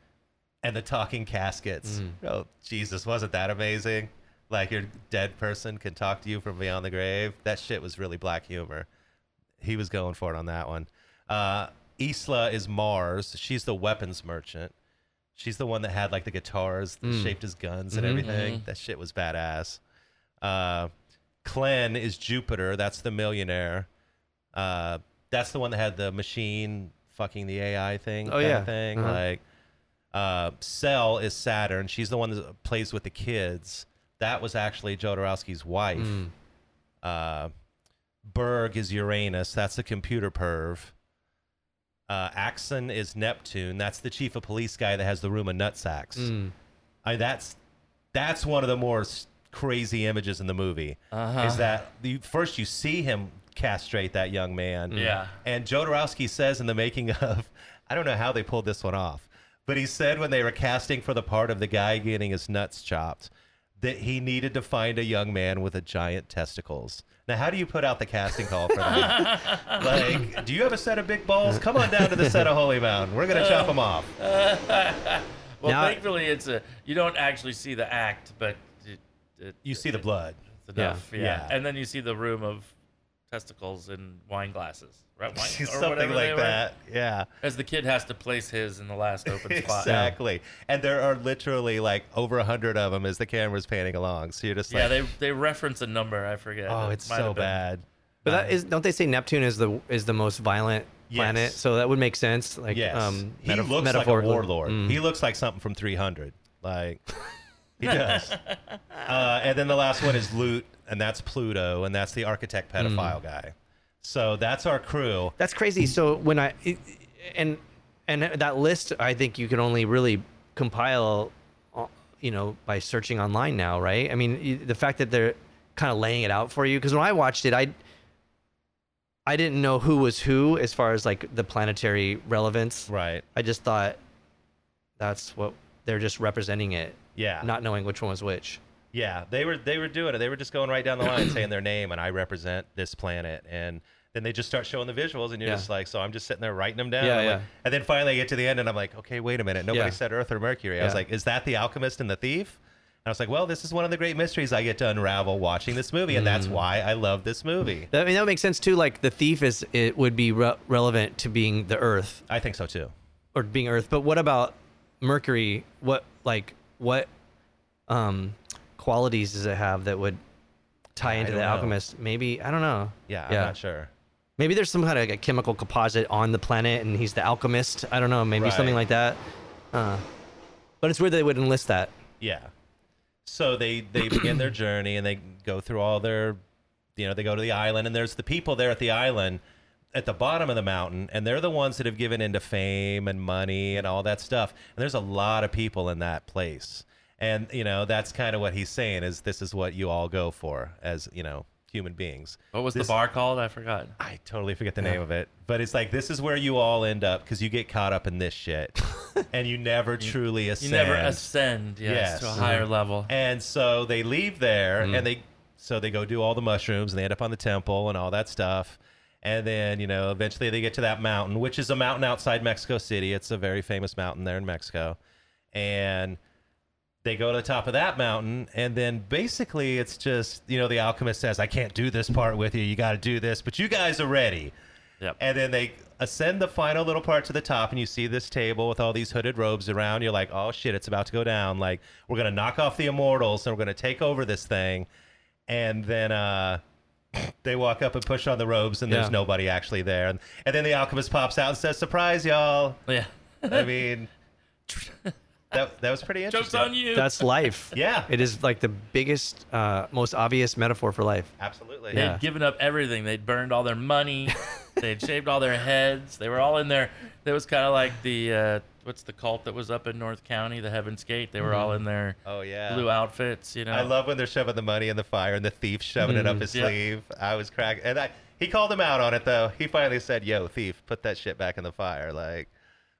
and the talking caskets. Oh, Jesus, wasn't that amazing? Like your dead person can talk to you from beyond the grave. That shit was really black humor. He was going for it on that one. Uh, Isla is Mars. She's the weapons merchant. She's the one that had like the guitars shaped as guns and everything. That shit was badass. Uh, Klen is Jupiter. That's the millionaire. Uh, that's the one that had the machine fucking the AI thing. Oh, yeah. thing. Uh-huh. Like, uh, Sel is Saturn. She's the one that plays with the kids. That was actually Jodorowsky's wife. Mm. Uh, Berg is Uranus. That's the computer perv. Uh, Axon is Neptune. That's the chief of police guy that has the room of nutsacks. Mm. I, that's that's one of the more crazy images in the movie. Uh-huh. Is that the first you see him castrate that young man? Yeah. And Jodorowsky says in the making of, *laughs* I don't know how they pulled this one off, but he said when they were casting for the part of the guy getting his nuts chopped, that he needed to find a young man with a giant testicles. Now, how do you put out the casting call for that? *laughs* like, do you have a set of big balls? Come on down to the set of Holy Mountain. We're gonna chop them off. *laughs* Well, Now- thankfully, it's a you don't actually see the act, but it, it, You see the blood. it's enough. Yeah. Yeah. and then you see the room of testicles and wine glasses, right? *laughs* Wine, or Something whatever they like were. that. Yeah. As the kid has to place his in the last open *laughs* spot. Exactly. And there are literally like over a hundred of them as the camera's panning along. So you're just Yeah, like, they they reference a number. I forget. oh, it's might so bad. But that is don't they say Neptune is the is the most violent planet? Yes. So that would make sense. Like Yes. um he meta- looks like a warlord. Mm. He looks like something from 300. Like, *laughs* he does. uh, and then the last one is Lut, and that's Pluto, and that's the architect Mm. pedophile guy. So that's our crew. That's crazy. So when I and and that list, I think you can only really compile, uh, you know, by searching online now, right? I mean, the fact that they're kind of laying it out for you. Because when I watched it, I I didn't know who was who as far as like the planetary relevance. Right. I just thought that's what they're just representing it, Yeah. not knowing which one was which. Yeah, they were they were doing it. They were just going right down the line saying their name and I represent this planet and then they just start showing the visuals and you're Yeah. just like so I'm just sitting there writing them down. Yeah, I'm like- yeah. and then finally I get to the end and I'm like, "Okay, wait a minute. Nobody Yeah. said Earth or Mercury." I was Yeah. like, "Is that the alchemist and the thief?" And I was like, "Well, this is one of the great mysteries I get to unravel watching this movie and Mm. that's why I love this movie." I mean, that makes sense too. Like the thief is it would be re- relevant to being the Earth I think so too. or being Earth. But what about Mercury? What like what um qualities does it have that would tie into the know. alchemist? Maybe I don't know. Yeah, I'm not sure. Maybe there's some kind of like a chemical composite on the planet, and he's the alchemist. I don't know, maybe something like that. Uh, but it's weird they would enlist that. Yeah. So they they begin their *clears throat* journey and they go through all their, you know, they go to the island and there's the people there at the island, at the bottom of the mountain, and they're the ones that have given into fame and money and all that stuff. And there's a lot of people in that place, and you know that's kind of what he's saying is this is what you all go for as you know human beings. What was This- the bar called? I forgot. I totally forget the name of it, but it's like this is where you all end up because you get caught up in this shit, *laughs* and you never truly ascend. You never ascend, yes, Yes. to a higher level. And so they leave there Mm. and they so they go do all the mushrooms and they end up on the temple and all that stuff. And then, you know, eventually they get to that mountain, which is a mountain outside Mexico City. It's a very famous mountain there in Mexico. And they go to the top of that mountain and then basically it's just, you know, the alchemist says, "I can't do this part with you. You got to do this, but you guys are ready." Yep. And then they ascend the final little part to the top, and you see this table with all these hooded robes around. You're like, oh shit, it's about to go down. Like, we're going to knock off the immortals and we're going to take over this thing. And then uh, *laughs* they walk up and push on the robes, and there's Yeah. nobody actually there. And, and then the alchemist pops out and says, surprise, y'all. yeah. I mean, *laughs* that, that was pretty Jokes interesting. on you. That's life. *laughs* Yeah. It is like the biggest, uh, most obvious metaphor for life. Absolutely. They'd Yeah. given up everything. They'd burned all their money. *laughs* They'd shaved all their heads. They were all in there. That was kind of like the uh, what's the cult that was up in North County, the Heaven's Gate. They were all in their Oh, yeah. blue outfits. You know. I love when they're shoving the money in the fire and the thief shoving it up his Yeah. sleeve. I was cracking, and I he called him out on it though. He finally said, "Yo, thief, put that shit back in the fire." Like,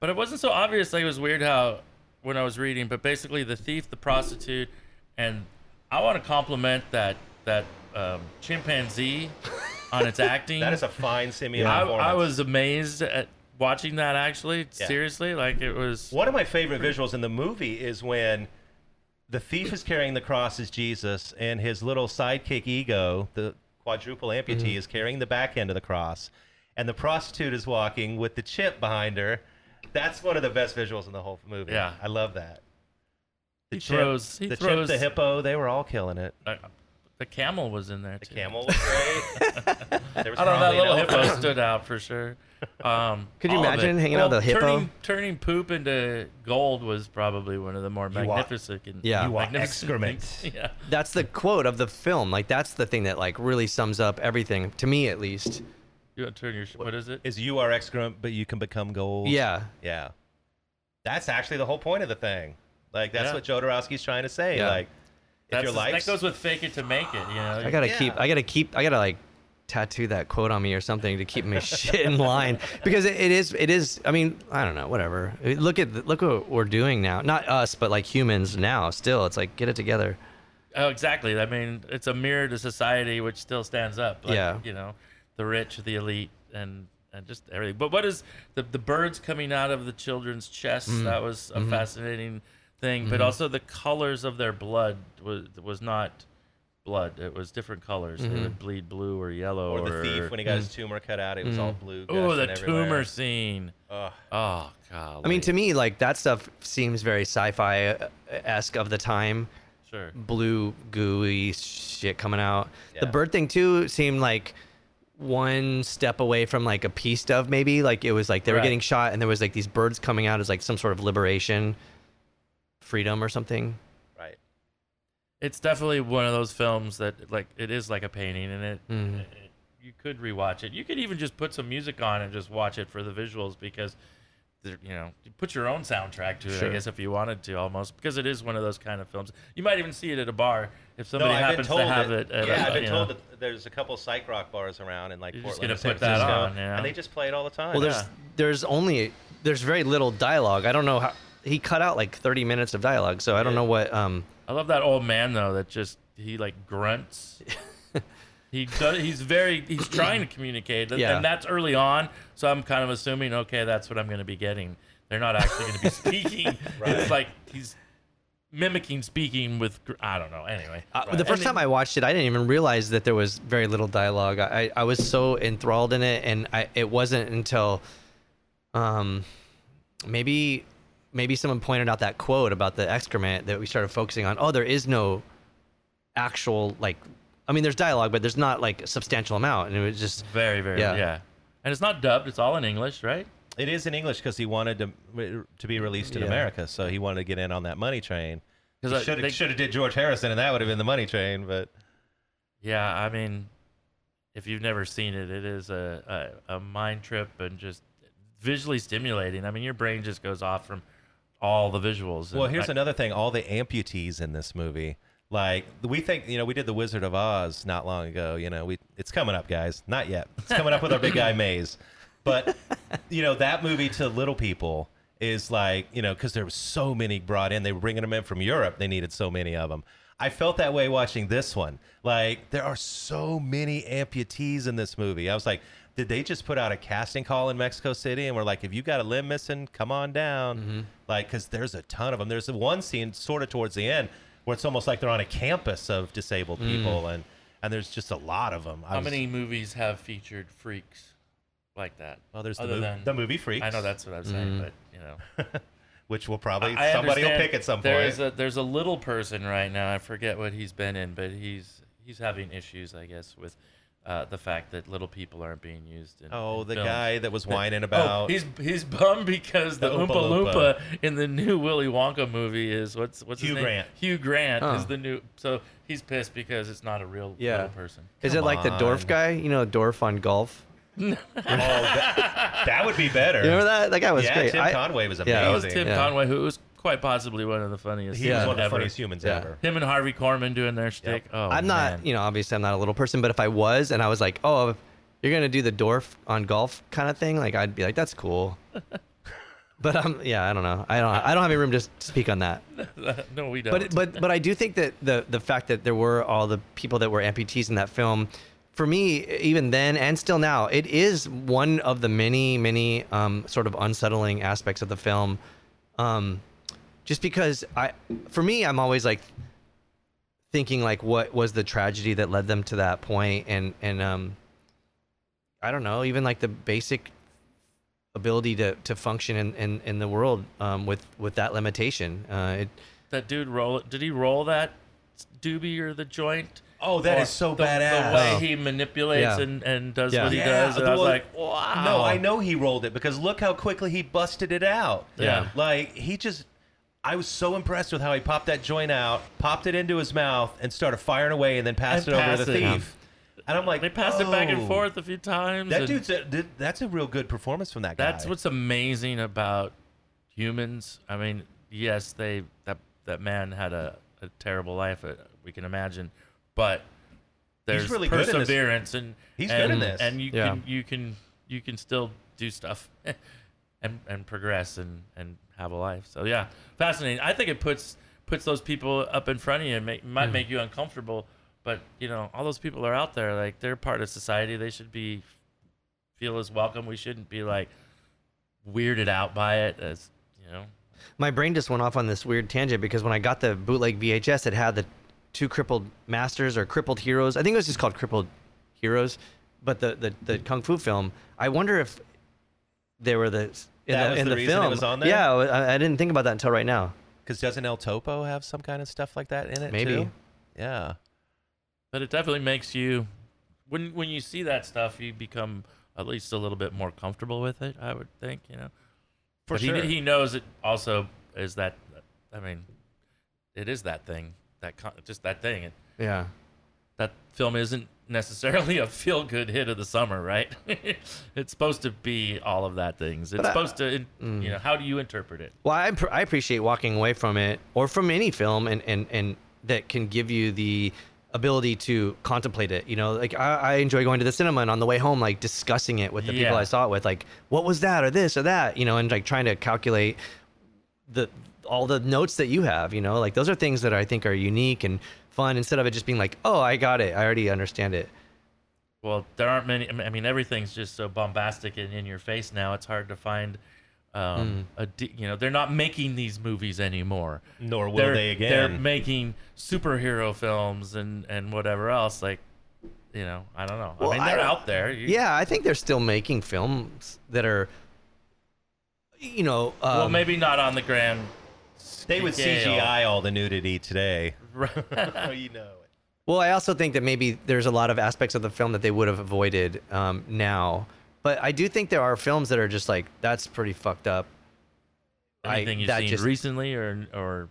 But it wasn't so obvious. Like it was weird how when I was reading. But basically, the thief, the prostitute, and I want to compliment that that um, chimpanzee *laughs* on its acting. that is a fine simian I. I was amazed at watching that. Actually, Yeah. seriously, like it was. One of my favorite visuals in the movie is when the thief is carrying the cross as Jesus, and his little sidekick ego, the quadruple amputee, Mm-hmm. is carrying the back end of the cross, and the prostitute is walking with the chip behind her. That's one of the best visuals in the whole movie. Yeah. I love that. The He chip, throws- he the throws- chip, the hippo, they were all killing it. Uh, the camel was in there The too. camel was great. *laughs* there was I don't know. That little hippo stood out for sure. Um, *laughs* Could you imagine it. hanging out Well, with a hippo? Turning, turning poop into gold was probably one of the more You are- magnificent. and Yeah. You are magnificent excrement. things. *laughs* Yeah. That's the quote of the film. Like that's the thing that like really sums up everything to me at least. You want to turn your sh- what is it? Is you are excrement, but you can become gold. Yeah. Yeah. That's actually the whole point of the thing. Like that's Yeah. what Jodorowsky's trying to say. Yeah. Like if That's your life that goes with fake it to make it. You know. I gotta Yeah. keep. I gotta keep. I gotta like tattoo that quote on me or something to keep my *laughs* shit in line because it, it is. It is. I mean, I don't know. Whatever. Look at look what we're doing now. Not us, but like humans now. Still, it's like get it together. Oh, exactly. I mean, it's a mirror to society which still stands up. Like, Yeah. You know, the rich, the elite, and and just everything. But what is the the birds coming out of the children's chests? Mm. That was Mm-hmm. a fascinating thing. But mm-hmm. also the colors of their blood was was not blood. It was different colors. They would mm-hmm. bleed blue or yellow or or, the thief when he got his mm. tumor cut out, it was all mm. blue. Oh, the gushing everywhere. tumor scene. Ugh. Oh god. I mean, to me, like that stuff seems very sci-fi uh, esque of the time. sure. blue gooey shit coming out. The bird thing too seemed like one step away from like a peace dove maybe like it was like they were getting shot and there was like these birds coming out as like some sort of liberation freedom or something Right. It's definitely one of those films that like it is like a painting, and it, Mhm. it- you could rewatch it. You could even just put some music on and just watch it for the visuals because. There- You know, you put your own soundtrack to it, Sure. I guess, if you wanted to, almost because it is one of those kind of films. You might even see it at a bar if somebody I've happens to have that, it. At yeah, a, I've been told know. that there's a couple psych rock bars around in like You're just Portland, gonna San put that Francisco, on, yeah. and they just play it all the time. well there's Yeah. there's only there's very little dialogue i don't know how he cut out like 30 minutes of dialogue so i don't Yeah. know what um I love that old man though that just he like grunts. *laughs* he does, he's very he's trying to communicate, and, Yeah. and that's early on. So I'm kind of assuming okay, that's what I'm going to be getting. They're not actually going to be speaking. *laughs* It's like he's mimicking speaking with I don't know. Anyway, Uh, the first time I watched it, I didn't even realize that there was very little dialogue. I, I was so enthralled in it, and I, it wasn't until, um, maybe, maybe someone pointed out that quote about the excrement that we started focusing on. Oh, there is no actual like, I mean, there's dialogue, but there's not like a substantial amount, and it was just very very Yeah. yeah. And it's not dubbed; it's all in English, right? It is in English because he wanted to to be released in Yeah. America, so he wanted to get in on that money train. Because uh, Should they- have should have did George Harrison, and that would have been the money train. But Yeah, I mean, if you've never seen it, it is a, a, a mind trip and just visually stimulating. I mean, your brain just goes off from all the visuals. well, here's I- another thing: all the amputees in this movie. Like we think, you know, we did the Wizard of Oz not long ago. You know, we it's coming up, guys. Not yet. It's coming up with our big guy *laughs* Maze. But you know, that movie to little people is like, you know, because there was so many brought in. They were bringing them in from Europe. They needed so many of them. I felt that way watching this one. Like there are so many amputees in this movie. I was like, did they just put out a casting call in Mexico City and we're like, if you got a limb missing, come on down. Mm-hmm. Like, because there's a ton of them. There's one scene sort of towards the end where it's almost like they're on a campus of disabled mm. people, and and there's just a lot of them. I How was- many movies have featured freaks like that? Well, there's the, other mov- than- the movie Freaks. I know that's what I'm saying, mm. but you know, *laughs* which will probably I somebody will understand pick at some point. There's a there's a little person right now. I forget what he's been in, but he's he's having issues, I guess, with uh, the fact that little people aren't being used. In, oh, in the films. guy that was whining about. Oh, about. he's he's bummed because the, The Oompa Oompa Loompa in the new Willy Wonka movie is what's what's his Hugh name? Grant. Hugh Grant Oh. is the new. So he's pissed because it's not a real Yeah. real person. Is Come it like the dwarf guy? You know, dwarf on golf. *laughs* oh, that, that would be better. You remember that? That guy was yeah, great. Tim I- Conway was amazing. Yeah. That was Tim Yeah. Conway, who was quite possibly one of the funniest. He Yeah. was one of the ever. funniest humans Yeah. ever. Him and Harvey Korman doing their shtick. Oh, I'm not, man. you know, obviously I'm not a little person, but if I was and I was like, oh, you're gonna do the dwarf on golf kind of thing, like I'd be like, that's cool. *laughs* but um, yeah, I don't know. I don't. I don't have any room to s- speak on that. *laughs* no, we don't. But but but I do think that the the fact that there were all the people that were amputees in that film, for me, even then and still now, it is one of the many many um, sort of unsettling aspects of the film. Um, just because I, for me, I'm always like thinking like, what was the tragedy that led them to that point, and and um, I don't know, even like the basic ability to, to function in, in, in the world um, with with that limitation. Uh, it, that dude roll. Did he roll that doobie or the joint? Oh, that Or is so the, badass. The way Oh. he manipulates Yeah. and, and does Yeah. what he Yeah, does. And I was like, wow. No, I know he rolled it because look how quickly he busted it out. Yeah. Like he just I was so impressed with how he popped that joint out, popped it into his mouth, and started firing away and then passed And it over to passed the it. thief. And I'm like, They passed it back and "Oh." forth a few times. That and dude's a, th- that's a real good performance from that guy. That's what's amazing about humans. I mean, yes, they that that man had a, a terrible life. Uh, we can imagine, but there's really good in this. perseverance and He's and, good in this. and you Yeah. can you can you can still do stuff *laughs* and and progress and and have a life. So yeah, fascinating. I think it puts puts those people up in front of you and make, might hmm. make you uncomfortable. But you know, all those people are out there. Like they're part of society. They should be feel as welcome. We shouldn't be like weirded out by it as you know. my brain just went off on this weird tangent because when I got the bootleg VHS, it had the two crippled masters or crippled heroes. I think it was just called crippled heroes, but the the, the kung fu film. I wonder if they were the in That the, was in the the, reason it film. was on there? Yeah, I, I didn't think about that until right now. because doesn't El Topo have some kind of stuff like that in it? Maybe. too? Yeah. But it definitely makes you when when you see that stuff, you become at least a little bit more comfortable with it. I would think, you know. For But sure. He, he knows it also is that. I mean, it is that thing. That con- just that thing. It, Yeah. that film isn't necessarily *laughs* a feel good hit of the summer, right? *laughs* it's supposed to be all of that things. It's I- supposed to, Mm. you know, how do you interpret it? Well, I, I appreciate walking away from it or from any film and, and, and that can give you the ability to contemplate it. You know, like I, I enjoy going to the cinema and on the way home, like discussing it with the people I saw it with, like, what was that or this or that, you know, and like trying to calculate the all the notes that you have, you know, like those are things that I think are unique and fun instead of it just being like, oh, I got it. I already understand it. Well, there aren't many. I mean- everything's just so bombastic and in your face now. It's hard to find. Um, a de- you know, they're not making these movies anymore. Nor will they're, they They're making superhero films and and whatever else. Like, you know, I don't know. Well, I mean, they're don't- out there. You- Yeah, I think they're still making films that are, you know, um, Well, maybe not on the grand. They would. CGI all the nudity today. *laughs* Right. oh, *laughs* you know it. Well, I also think that maybe there's a lot of aspects of the film that they would have avoided um, now but I do think there are films that are just like that's pretty fucked up. I- Anything you've that seen just- recently or or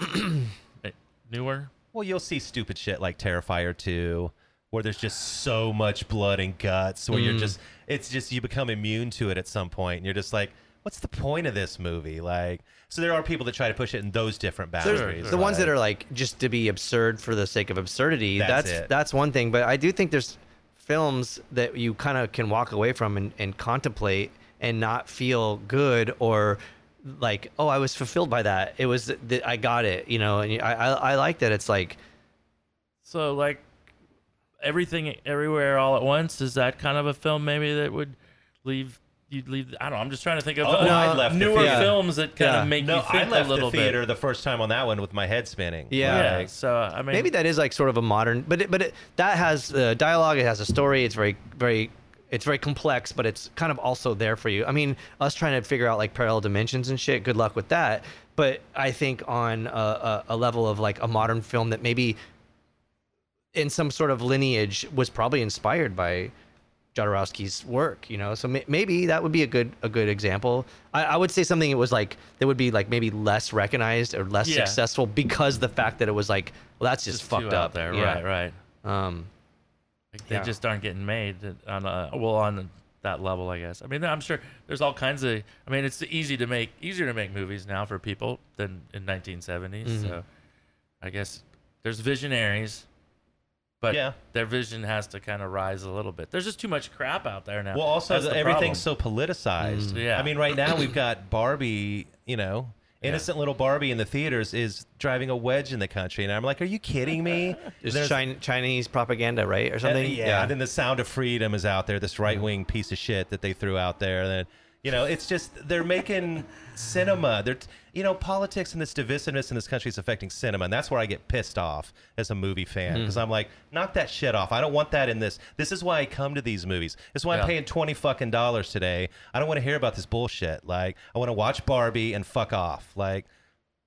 *clears throat* eh, newer? Well, you'll see stupid shit like Terrifier 2, where there's just so much blood and guts, where Mm. you're just, it's just, you become immune to it at some point, and you're just like, what's the point of this movie? Like, so there are people that try to push it in those different There's boundaries. the ones that are like just to be absurd for the sake of absurdity. That's That's that's, one thing, but I do think there's films that you kind of can walk away from and, and contemplate and not feel good or like oh I was fulfilled by that. It was that I got it, you know. And I I, I like that it's like So like everything everywhere all at once is that kind of a film maybe that would leave you'd leave I don't know I'm just trying to think of Oh, uh, I left newer theater. films that kind Yeah. of make No, you I think left a little the theater bit the first time on that one with my head spinning. Yeah. yeah so I mean maybe that is like sort of a modern but it, but it, that has uh, dialogue it has a story it's very very it's very complex but it's kind of also there for you i mean us trying to figure out like parallel dimensions and shit good luck with that but i think on a, a, a level of like a modern film that maybe in some sort of lineage was probably inspired by Jodorowsky's work, you know. So may- maybe that would be a good a good example. I, I would say something that was like that would be like maybe less recognized or less Yeah. successful because the fact that it was like, well, that's just, just fucked too out up there Yeah. right right Um, Like, they Yeah. just aren't getting made on a, well on that level I guess I mean I'm sure there's all kinds of I mean it's easy to make easier to make movies now for people than in 1970s Mhm. so I guess there's visionaries but Yeah. their vision has to kind of rise a little bit there's just too much crap out there now Well, also the- the everything's so politicized. Mm. Yeah. I mean, right now we've got Barbie. You know, innocent little Barbie in the theaters is driving a wedge in the country, and I'm like, are you kidding me? *laughs* it's There's- Chin- Chinese propaganda, right, or something? yeah, And then the Sound of Freedom is out there, this right wing piece of shit that they threw out there. And then, you know, it's just they're making cinema. They're, you know, politics and this divisiveness in this country is affecting cinema, and that's where I get pissed off as a movie fan mm. because I'm like, knock that shit off. I don't want that in this. This is why I come to these movies. This is why Yeah. I'm paying twenty fucking dollars today. I don't want to hear about this bullshit. Like, I want to watch Barbie and fuck off. Like,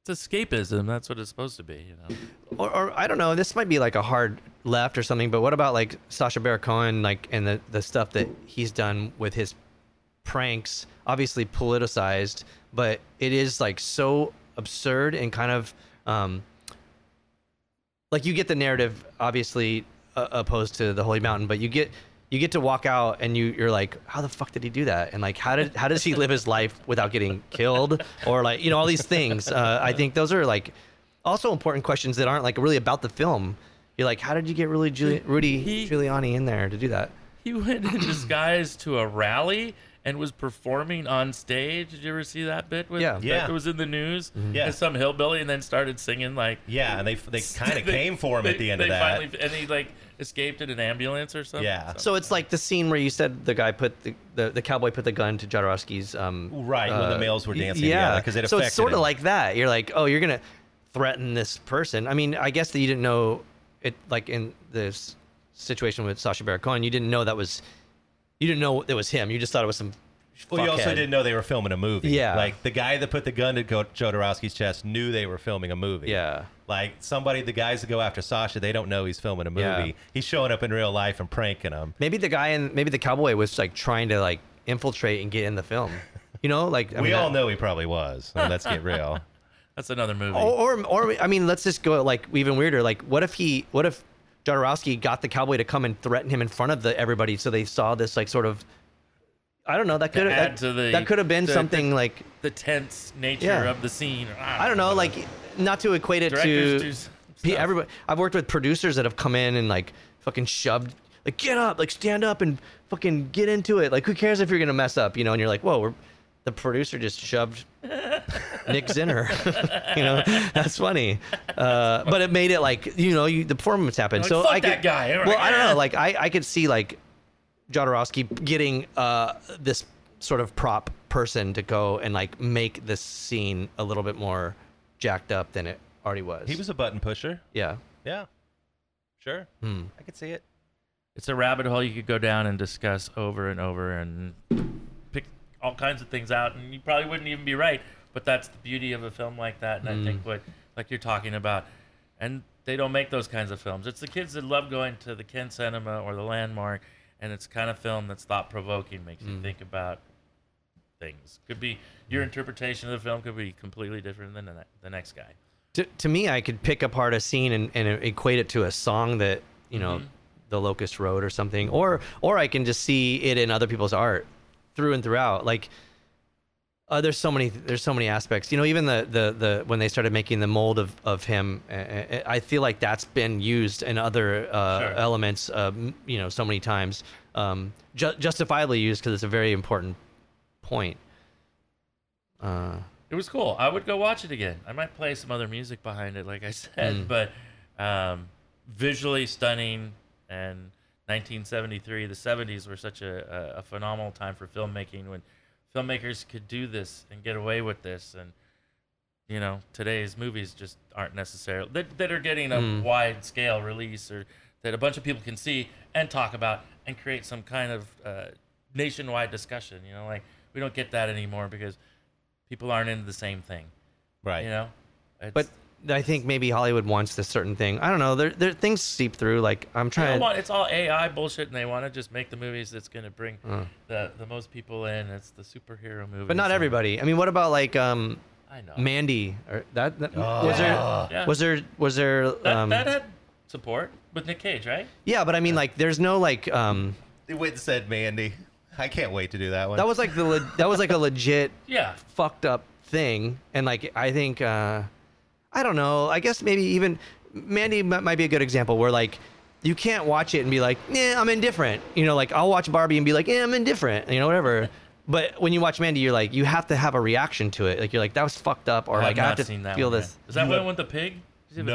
it's escapism that's what it's supposed to be you know or, or I don't know. This might be like a hard left or something. But what about like Sacha Baron Cohen, like and the the stuff that he's done with his pranks? Obviously politicized, but it is like so absurd and kind of um, like you get the narrative obviously uh, opposed to the Holy Mountain, but you get you get to walk out and you you're like, how the fuck did he do that? And like, how did how does he live his life without getting killed or like you know all these things? Uh, I think those are like also important questions that aren't like really about the film. You're like, how did you get really Giuli- Rudy He- Giuliani in there to do that? he went in disguise to a rally and was performing on stage did you ever see that bit with Yeah. that Yeah. was in the news Yeah. as some hillbilly and then started singing like yeah, and they they *laughs* kind of came for him at the end they of that. Finally, and he like escaped in an ambulance or something. Yeah. So it's like the scene where you said the guy put the the, the cowboy put the gun to Jodorowsky's um Right, when the males were y- dancing yeah together, 'cause it so it's sort of him. like that you're like oh you're gonna threaten this person I mean I guess that you didn't know it like in this situation with Sacha Baron Cohen you didn't know that was you didn't know it was him you just thought it was some Well, you also fuckhead. didn't know they were filming a movie. Yeah. Like the guy that put the gun to Go- Jodorowsky's chest knew they were filming a movie. yeah Like somebody, the guys that go after Sasha, they don't know he's filming a movie. Yeah. He's showing up in real life and pranking them. maybe the guy and maybe the cowboy was like trying to like infiltrate and get in the film you know like I we mean, all that- know he probably was. I mean, let's get real. *laughs* that's another movie. Or, or, or, I mean, let's just go like even weirder. Like, what if he, what if Jodorowsky got the cowboy to come and threaten him in front of the everybody, so they saw this like sort of, I don't know, that could have the- that could have been the- something the- like the tense nature Yeah. of the scene. I don't know, like not to equate it Directors to everybody. I've worked with producers that have come in and like fucking shoved, like get up, like stand up and fucking get into it. Like who cares if you're gonna mess up, you know? And you're like, whoa, we're, the producer just shoved Nick Zinner. *laughs* you know, that's funny. Uh, but it made it like you know, you, the performance happened. Like, so fuck I could, that guy. Well, I don't know. Like I, I could see like Jodorowsky getting uh, this sort of prop person to go and like make this scene a little bit more jacked up than it already was. He was a button pusher. yeah. Yeah. Sure. Hmm. I could see it. It's a rabbit hole you could go down and discuss over and over and pick all kinds of things out, and you probably wouldn't even be right. But that's the beauty of a film like that, and I think mm. what like you're talking about, and they don't make those kinds of films. It's the kids that love going to the Ken Cinema or the Landmark and it's kind of film that's thought provoking, makes you mm. think about things. Could be your mm. interpretation of the film could be completely different than the, ne- the next guy. to, to me, I could pick apart a scene and, and equate it to a song that you know, Mhm. the Locust Road or something, or or I can just see it in other people's art through and throughout. Like, uh, there's so many there's so many aspects. You know, even the the the when they started making the mold of of him, uh, uh, I feel like that's been used in other uh, Sure. elements. Um, you know, so many times, um, ju- justifiably used because it's a very important point. Uh, It was cool. I would go watch it again. I might play some other music behind it, like I said, Mm. but um, visually stunning. And 1973, the 70s were such a, a, phenomenal time for filmmaking when filmmakers could do this and get away with this. And you know, today's movies just aren't necessarily that, that are getting a Mm. wide scale release or that a bunch of people can see and talk about and create some kind of uh, nationwide discussion. You know, like we don't get that anymore because people aren't into the same thing. Right. You know, it's, but I think maybe Hollywood wants this certain thing. I don't know. There, there things seep through. Like I'm trying. don't want, it's all AI bullshit, and they want to just make the movies that's going to bring Uh. the the most people in. It's the superhero movie, but not everybody. I mean, what about like um, I know. Mandy? Or that, that Oh. was there? Yeah. Was there? Was there? that, Um, that had support with Nick Cage, right? yeah, but I mean, like, there's no like. Um, They went and said Mandy. I can't wait to do that one. that was like the le- that was like a legit *laughs* Yeah. fucked up thing, and like I think uh, I don't know. I guess maybe even Mandy m- might be a good example where like. You can't watch it and be like, "Yeah, I'm indifferent." You know, like I'll watch Barbie and be like, "Yeah, I'm indifferent." You know, whatever. But when you watch Mandy, you're like, you have to have a reaction to it. Like you're like, "That was fucked up," or I like, "I have to seen that feel one this." yet. Is that You one have- with the pig? Does he have a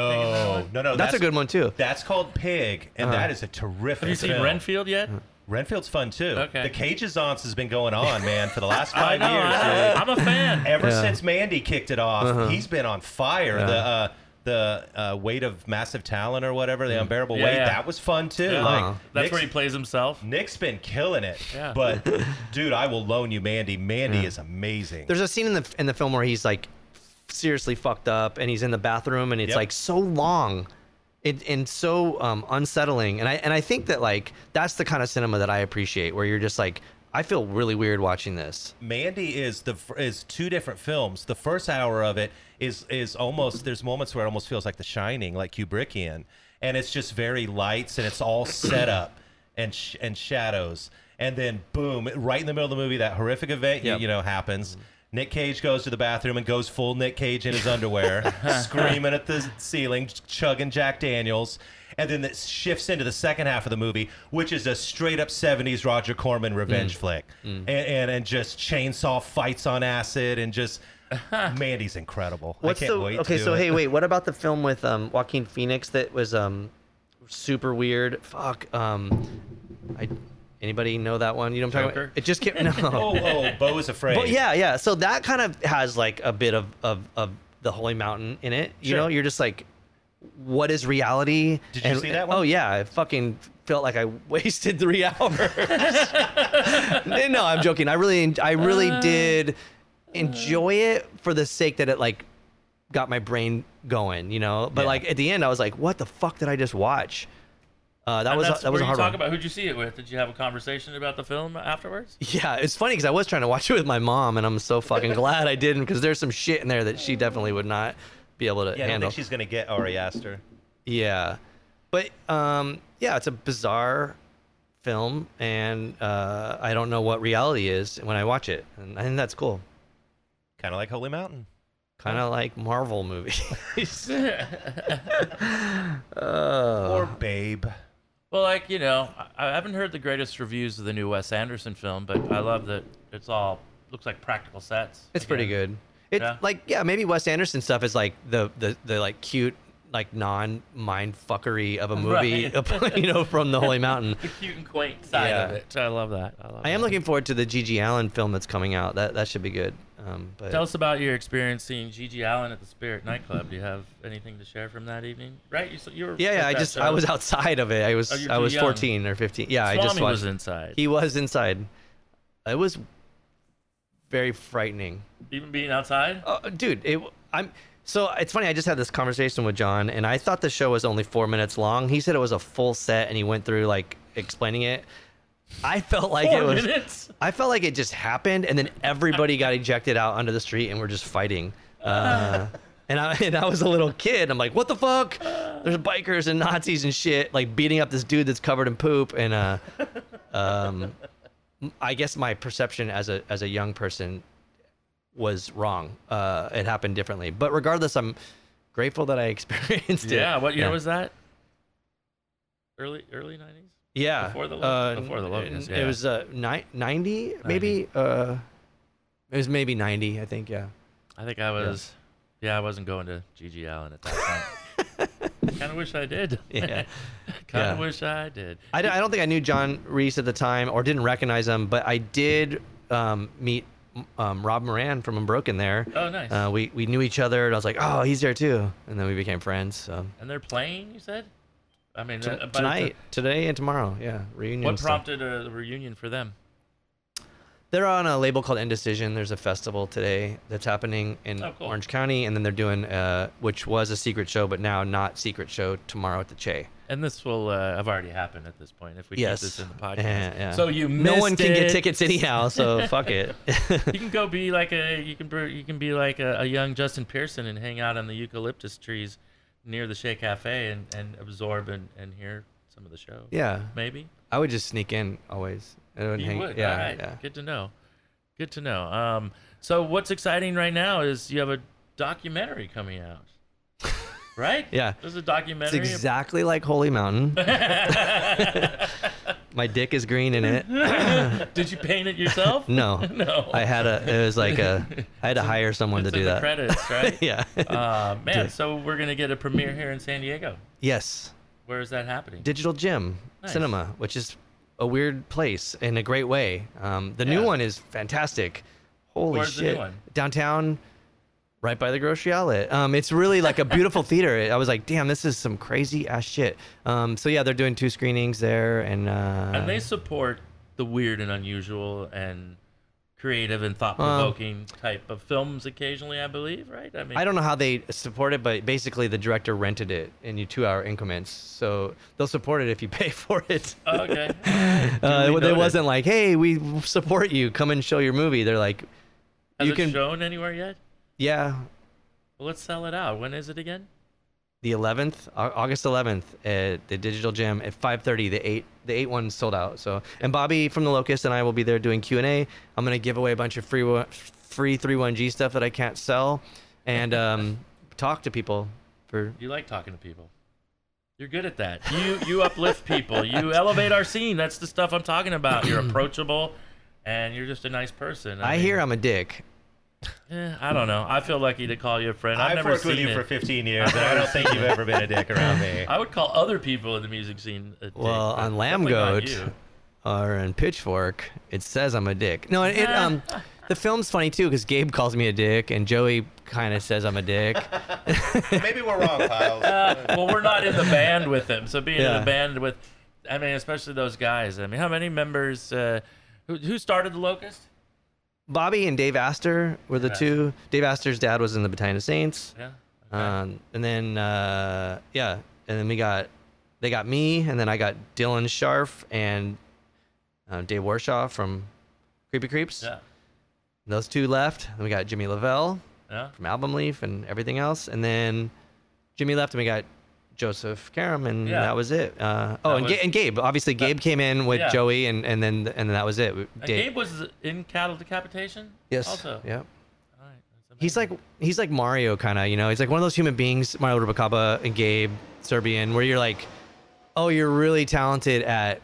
pig no, no, no. That's, a good one too. That's called Pig, and Uh-huh. that is a terrific. Have you seen film. Renfield yet? Renfield's fun too. Okay. The Cageazance has been going on, man, for the last *laughs* five know. years. I, I'm a fan. Ever Yeah. since Mandy kicked it off, Uh-huh. he's been on fire. Yeah. The uh, the uh, weight of massive talent or whatever, the unbearable Mm. Yeah, weight, yeah. that was fun too. Yeah. Like Uh-huh. That's Nick's, where he plays himself. Nick's been killing it. Yeah. But *laughs* dude, I will loan you Mandy. Mandy Yeah. is amazing. There's a scene in the in the film where he's like seriously fucked up, and he's in the bathroom, and it's Yep. like so long, it, and so um, unsettling. And I and I think that like that's the kind of cinema that I appreciate, where you're just like, I feel really weird watching this. Mandy is the is two different films. The first hour of it is is almost there's moments where it almost feels like The Shining, like Kubrickian, and it's just very lights and it's all set up and sh- and shadows, and then boom, right in the middle of the movie, that horrific event Yep. you, know happens. Nick Cage goes to the bathroom and goes full Nick Cage in his underwear, *laughs* screaming at the ceiling, chugging Jack Daniels. And then it shifts into the second half of the movie, which is a straight up 70s Roger Corman revenge Mm. flick. And, and and just chainsaw fights on acid and just *laughs* Mandy's incredible. What's I can't the wait okay? to do So it. hey, wait, what *laughs* about the film with um, Joaquin Phoenix that was um, super weird? Fuck. Um, I anybody know that one? You know what I'm talking Joker? about? It just came no. *laughs* Oh, oh, Beau is afraid. But yeah, yeah. So that kind of has like a bit of of, of the Holy Mountain in it. You Sure. know, you're just like, what is reality? Did you see that one? Oh yeah, I fucking felt like I *laughs* wasted three hours. *laughs* no, I'm joking. I really, I really Uh. did enjoy it for the sake that it like got my brain going. You know, but Yeah. like at the end, I was like, what the fuck did I just watch? Uh, that And was a, that was where a hard you talk one. about who'd you see it with? Did you have a conversation about the film afterwards? Yeah, it's funny because I was trying to watch it with my mom, and I'm so fucking *laughs* glad I didn't because there's some shit in there that she definitely would not be able to Yeah, I don't handle. think she's gonna get Ari Aster. Yeah, but um, yeah, it's a bizarre film, and uh, I don't know what reality is when I watch it, and I think that's cool. Kind of like Holy Mountain. Kind of like Marvel movies. Or *laughs* *laughs* uh, Babe. Well, like you know, I, I haven't heard the greatest reviews of the new Wes Anderson film, but I love that it's all looks like practical sets. it's pretty good. It's Yeah. like yeah, maybe Wes Anderson stuff is like the the the like cute like non mind fuckery of a *laughs* movie, *laughs* you know, from the Holy Mountain. *laughs* The cute and quaint side of it. I love that. I love. I am that. looking forward to the GG Allin film that's coming out. That that should be good. Um, but Tell us about your experience seeing GG Allin at the Spirit nightclub. Do you have anything to share from that evening? Right, you, you were. yeah, yeah. I just I was outside of it. I was Oh, I was young. 14 or 15. Yeah, I just Swami watched. was inside. He was inside. It was very frightening. Even being outside. Uh, dude, it, I'm so it's funny. I just had this conversation with John, and I thought the show was only four minutes long. He said it was a full set, and he went through like explaining it. I felt like Four it was. minutes. I felt like it just happened, and then everybody got ejected out onto the street, and we're just fighting. Uh, *laughs* and I and I was a little kid. I'm like, what the fuck? There's bikers and Nazis and shit, like beating up this dude that's covered in poop. And uh, um, I guess my perception as a as a young person was wrong. Uh, it happened differently. But regardless, I'm grateful that I *laughs* experienced it. Yeah. What year Yeah. was that? Early early nineties. Yeah. Before the lo- uh, before the Locust, It was uh, ni- 90, maybe. Uh, it was maybe 90, I think. Yeah. I think I was. Yeah, I wasn't going to GG Allin at that point. *laughs* kind of wish I did. *laughs* Yeah. *laughs* kind of Yeah. wish I did. I, d- I don't think I knew John Reis at the time or didn't recognize him, but I did um, meet um, Rob Moran from Unbroken there. Oh, nice. Uh, we, we knew each other, and I was like, oh, he's there too. And then we became friends. So. and they're playing. You said. I mean, T- uh, but tonight, today, and tomorrow. Yeah. Reunion. What stuff. prompted a reunion for them? They're on a label called Indecision. There's a festival today that's happening in Oh, cool. Orange County, and then they're doing, uh, which was a secret show, but now not secret show tomorrow at the Che. And this will uh, have already happened at this point if we Yes. keep this in the *laughs* podcast. Yeah, yeah. So you missed no one can get tickets anyhow, so *laughs* fuck it. You can go be like a you can you can be like a, a young Justin Pearson and hang out on the eucalyptus trees near the Che Cafe and, and absorb and, and hear some of the show. yeah, Maybe I would just sneak in always. I wouldn't you hang- would. Yeah, right. yeah. Good to know. Good to know. Um, so what's exciting right now is you have a documentary coming out, *laughs* right? Yeah. There's a documentary. It's exactly like Holy Mountain. *laughs* *laughs* My dick is green in it. *laughs* Did you paint it yourself? *laughs* No, *laughs* no. I had a. It was like a. I had to hire someone to It's in do that. credits, right? yeah. Uh, man, so we're gonna get a premiere here in San Diego. yes. Where is that happening? Digital Gym Nice. Cinema, which is a weird place in a great way. Um, the new one is fantastic. Holy Where's the new shit! one? Downtown, right by the grocery outlet. Um, it's really like a beautiful *laughs* theater. I was like, damn, this is some crazy ass shit. Um, so yeah, they're doing two screenings there, and uh, and they support the weird and unusual and creative and thought-provoking type of films occasionally, I believe, right? I mean, I don't know how they support it, but basically the director rented it in you two-hour increments, so they'll support it if you *laughs* pay for it. Okay. *laughs* Uh, Duly it wasn't like, hey, we support you, come and show your movie. They're like, Has you it can, shown anywhere yet? Yeah, Well, let's sell it out. When is it again? the 11th, August 11th at the Digital Gym at 5:30. The eight, the eight one sold out. So, and Bobby from the Locust and I will be there doing Q and A. I'm gonna give away a bunch of free one- free 31G stuff that I can't sell, and um, *laughs* talk to people for You like talking to people. You're good at that. You you uplift people. You *laughs* elevate our scene. That's the stuff I'm talking about. You're approachable, and you're just a nice person. I mean, hear I'm a dick. Eh, I don't know. I feel lucky to call you a friend. I've, I've never worked seen with you it. for 15 *laughs* years, and I don't think you've ever been a dick around me. I would call other people in the music scene a dick. Well, but on Lambgoat or in Pitchfork, it says I'm a dick. No, it, um, the film's funny too because Gabe calls me a dick and Joey kind of says I'm a dick. *laughs* Maybe we're wrong, Kyle. Uh, well, we're not in the band with them, so being in Yeah. the band with, I mean, especially those guys. I mean, how many members? Uh, who, who started the Locust? Bobby and Dave Astor were the Yeah. two. Dave Astor's dad was in the Battalion of Saints. Yeah. Um, and then uh, yeah, and then we got they got me, and then I got Dylan Scharf and uh, Dave Warshaw from Creepy Creeps. Yeah. Those two left. Then we got Jimmy LaValle Yeah. from Album Leaf and everything else, and then Jimmy left, and we got Joseph Karam, and Yeah. that was it. Uh, oh, and, was- Ga- and Gabe. Obviously, Gabe came in with Yeah. Joey, and and then and then that was it. Gabe was in Cattle Decapitation. yes. Also. Yeah. Right. He's like he's like Mario kind of, you know. He's like one of those human beings, Mario Rubalcaba and Gabe Serbian, where you're like, oh, you're really talented at,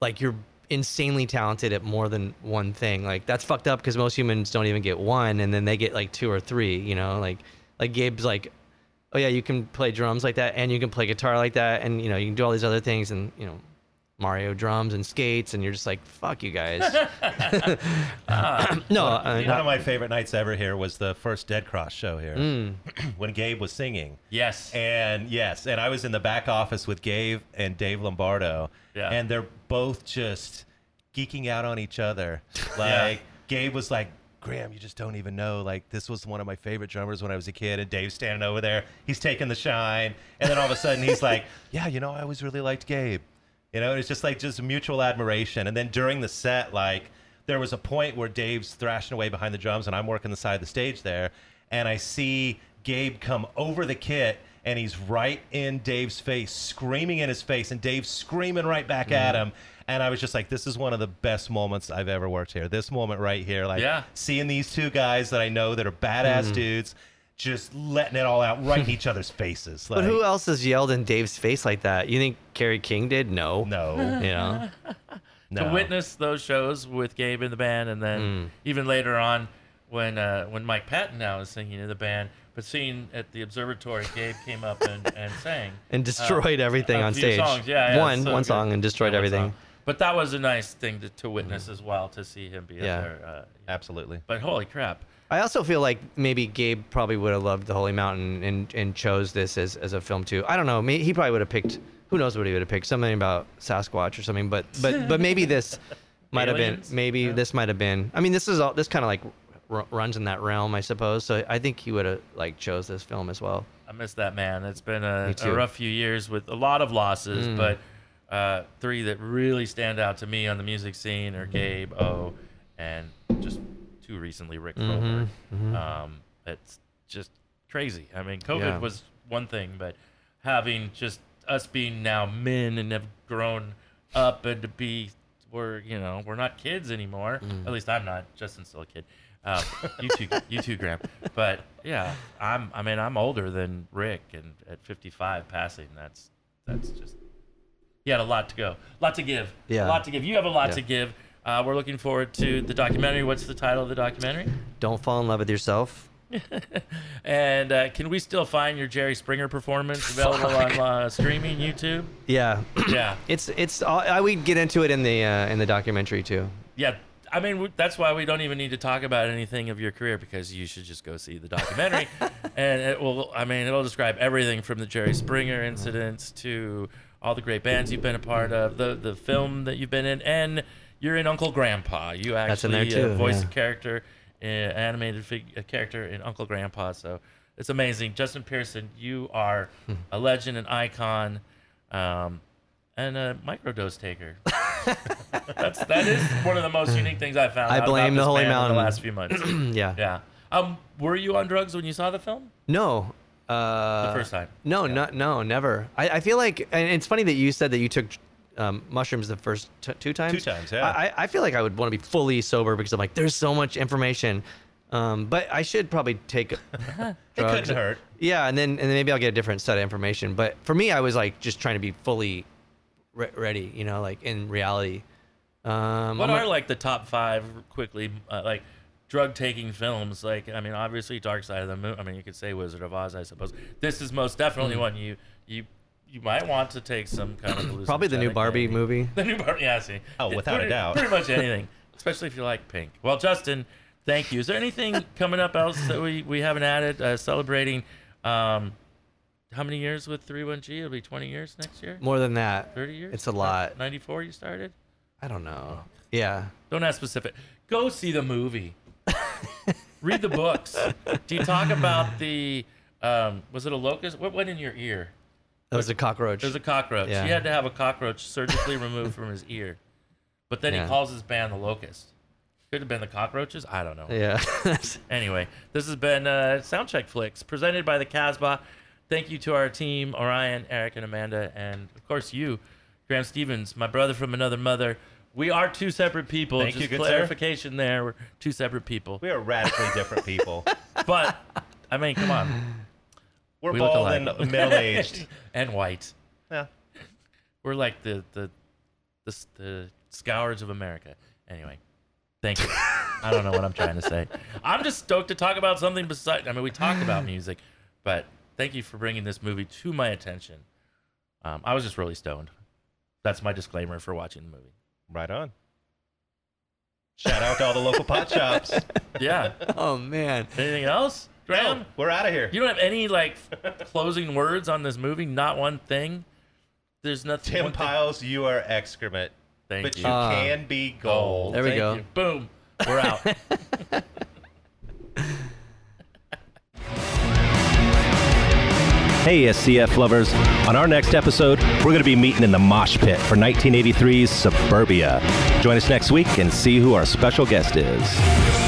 like you're insanely talented at more than one thing. Like that's fucked up because most humans don't even get one, and then they get like two or three. You know, like like Gabe's like, oh yeah, you can play drums like that, and you can play guitar like that, and you know you can do all these other things, and you know. Mario drums and skates, and you're just like, fuck you guys. *laughs* *coughs* no, uh, One of my favorite nights ever here was the first Dead Cross show here Mm. *clears throat* when Gabe was singing. yes. And yes, and I was in the back office with Gabe and Dave Lombardo, Yeah. and they're both just geeking out on each other. *laughs* Yeah. Like Gabe was like, "Graham, you just don't even know. Like this was one of my favorite drummers when I was a kid." And Dave's standing over there, he's taking the shine, and then all of a sudden he's like, *laughs* "Yeah, you know, I always really liked Gabe." You know, it's just like just mutual admiration. And then during the set, like there was a point where Dave's thrashing away behind the drums, and I'm working the side of the stage there, and I see Gabe come over the kit. And he's right in Dave's face, screaming in his face, and Dave's screaming right back at him. And I was just like, this is one of the best moments I've ever worked here. This moment right here, like Yeah. seeing these two guys that I know that are badass dudes, just letting it all out right in *laughs* each other's faces. Like, But who else has yelled in Dave's face like that? You think Kerry King did? No. No, *laughs* You know? *laughs* no. to witness those shows with Gabe in the band, and then Hmm. even later on when uh, when Mike Patton now is singing in the band, but seeing at the observatory, Gabe came up and, and sang And destroyed everything a on few stage. Songs. Yeah, yeah, one so one good. song and destroyed Yeah, one everything. But that was a nice thing to, to witness as well to see him be. Yeah. there. Uh, Absolutely. but holy crap! I also feel like maybe Gabe probably would have loved the Holy Mountain and, and chose this as, as a film too. I don't know. He probably would have picked. Who knows what he would have picked? Something about Sasquatch or something. But but but maybe this *laughs* might have been. Aliens? Maybe this might have been. I mean, this is all. This kind of like r- runs in that realm, I suppose. So I think he would have like chose this film as well. I miss that man. It's been a, a too. rough few years with a lot of losses, Mm. but uh, three that really stand out to me on the music scene are Gabe, O, and just too recently Rick Mhm, Froberg. Um, it's just crazy. I mean, COVID Yeah. was one thing, but having just us being now men and have grown up and to be we're you know we're not kids anymore. Mm. At least I'm not. Justin's still a kid. Um, you too, you too, Graham. But yeah, I'm. I mean, I'm older than Rick, and at 55 passing, that's that's just. He had a lot to go, a lot to give, Yeah. a lot to give. You have a lot Yeah. to give. Uh, we're looking forward to the documentary. What's the title of the documentary? Don't fall in love with yourself. *laughs* And uh, can we still find your Jerry Springer performance *laughs* available on uh, streaming YouTube? Yeah. Yeah, *clears throat* it's it's. I would get into it in the uh, in the documentary too. yeah. I mean, that's why we don't even need to talk about anything of your career because you should just go see the documentary, *laughs* and it will. I mean, it'll describe everything from the Jerry Springer incidents to all the great bands you've been a part of, the the film that you've been in, and you're in Uncle Grandpa. You actually there too, uh, voice yeah. a character, uh, animated fig- a character in Uncle Grandpa. So it's amazing. Justin Pearson, you are Hmm. a legend, an icon, um, and a microdose taker. *laughs* That's that is one of the most unique things I found. I blame the Holy Mountain. the last few months. *clears throat* yeah. yeah. Um, were you on drugs when you saw the film? No. Uh, The first time. No, no, no, never. I, I feel like, and it's funny that you said that you took um, mushrooms the first t- two times. Two times, yeah. I, I- feel like I would want to be fully sober because I'm like, there's so much information. Um, but I should probably take *laughs* *laughs* It couldn't hurt. Yeah, and then and then maybe I'll get a different set of information. But for me, I was like just trying to be fully re- ready, you know, like in reality. Um, What I'm are like the top five quickly uh, like drug taking films? Like I mean, obviously Dark Side of the Moon. I mean, you could say Wizard of Oz, I suppose. This is most definitely one you you you might want to take some kind of probably the new Barbie candy. movie? *laughs* The new Barbie, yeah, see. Oh, Yeah, without a doubt. Pretty much *laughs* anything, especially if you like pink. Well, Justin, thank you. Is there anything *laughs* coming up else that we, we haven't added? Uh, celebrating um, how many years with 31G? It'll be 20 years next year? More than that. 30 years? It's a lot. 94 you started? I don't know. Yeah. Don't ask specific. Go see the movie. Read the books. Do you talk about the, um, was it a locust? What went in your ear? It was a cockroach. It was a cockroach. Yeah. He had to have a cockroach surgically removed from his ear. But then Yeah. he calls his band the Locust. Could have been the cockroaches. I don't know. yeah. *laughs* Anyway, this has been uh, SoundCheck Flix presented by the Casbah. Thank you to our team, Orion, Eric, and Amanda, and of course you, Graham Stevens, my brother from another mother. We are two separate people. Thank Just you, good sir. clarification there. We're two separate people. We are radically different people. *laughs* But I mean, come on, We're We bald and middle aged. *laughs* and white. Yeah. We're like the the the, the scourge of America. Anyway, thank you. I don't know what I'm trying to say. I'm just stoked to talk about something besides. I mean, we talked about music, but thank you for bringing this movie to my attention. Um, I was just really stoned. That's my disclaimer for watching the movie. Right on. Shout out to all the local pot shops. *laughs* Yeah. oh man. Anything else, Graham? No, we're out of here. You don't have any like closing words on this movie? Not one thing. There's nothing. Tim one thing- Pyles, you are excrement, Thank you. but you. you Ah. can be gold. There we Thank go. you. Boom. We're out. *laughs* Hey, SCF lovers. On our next episode, we're going to be meeting in the mosh pit for 1983's Suburbia. Join us next week and see who our special guest is.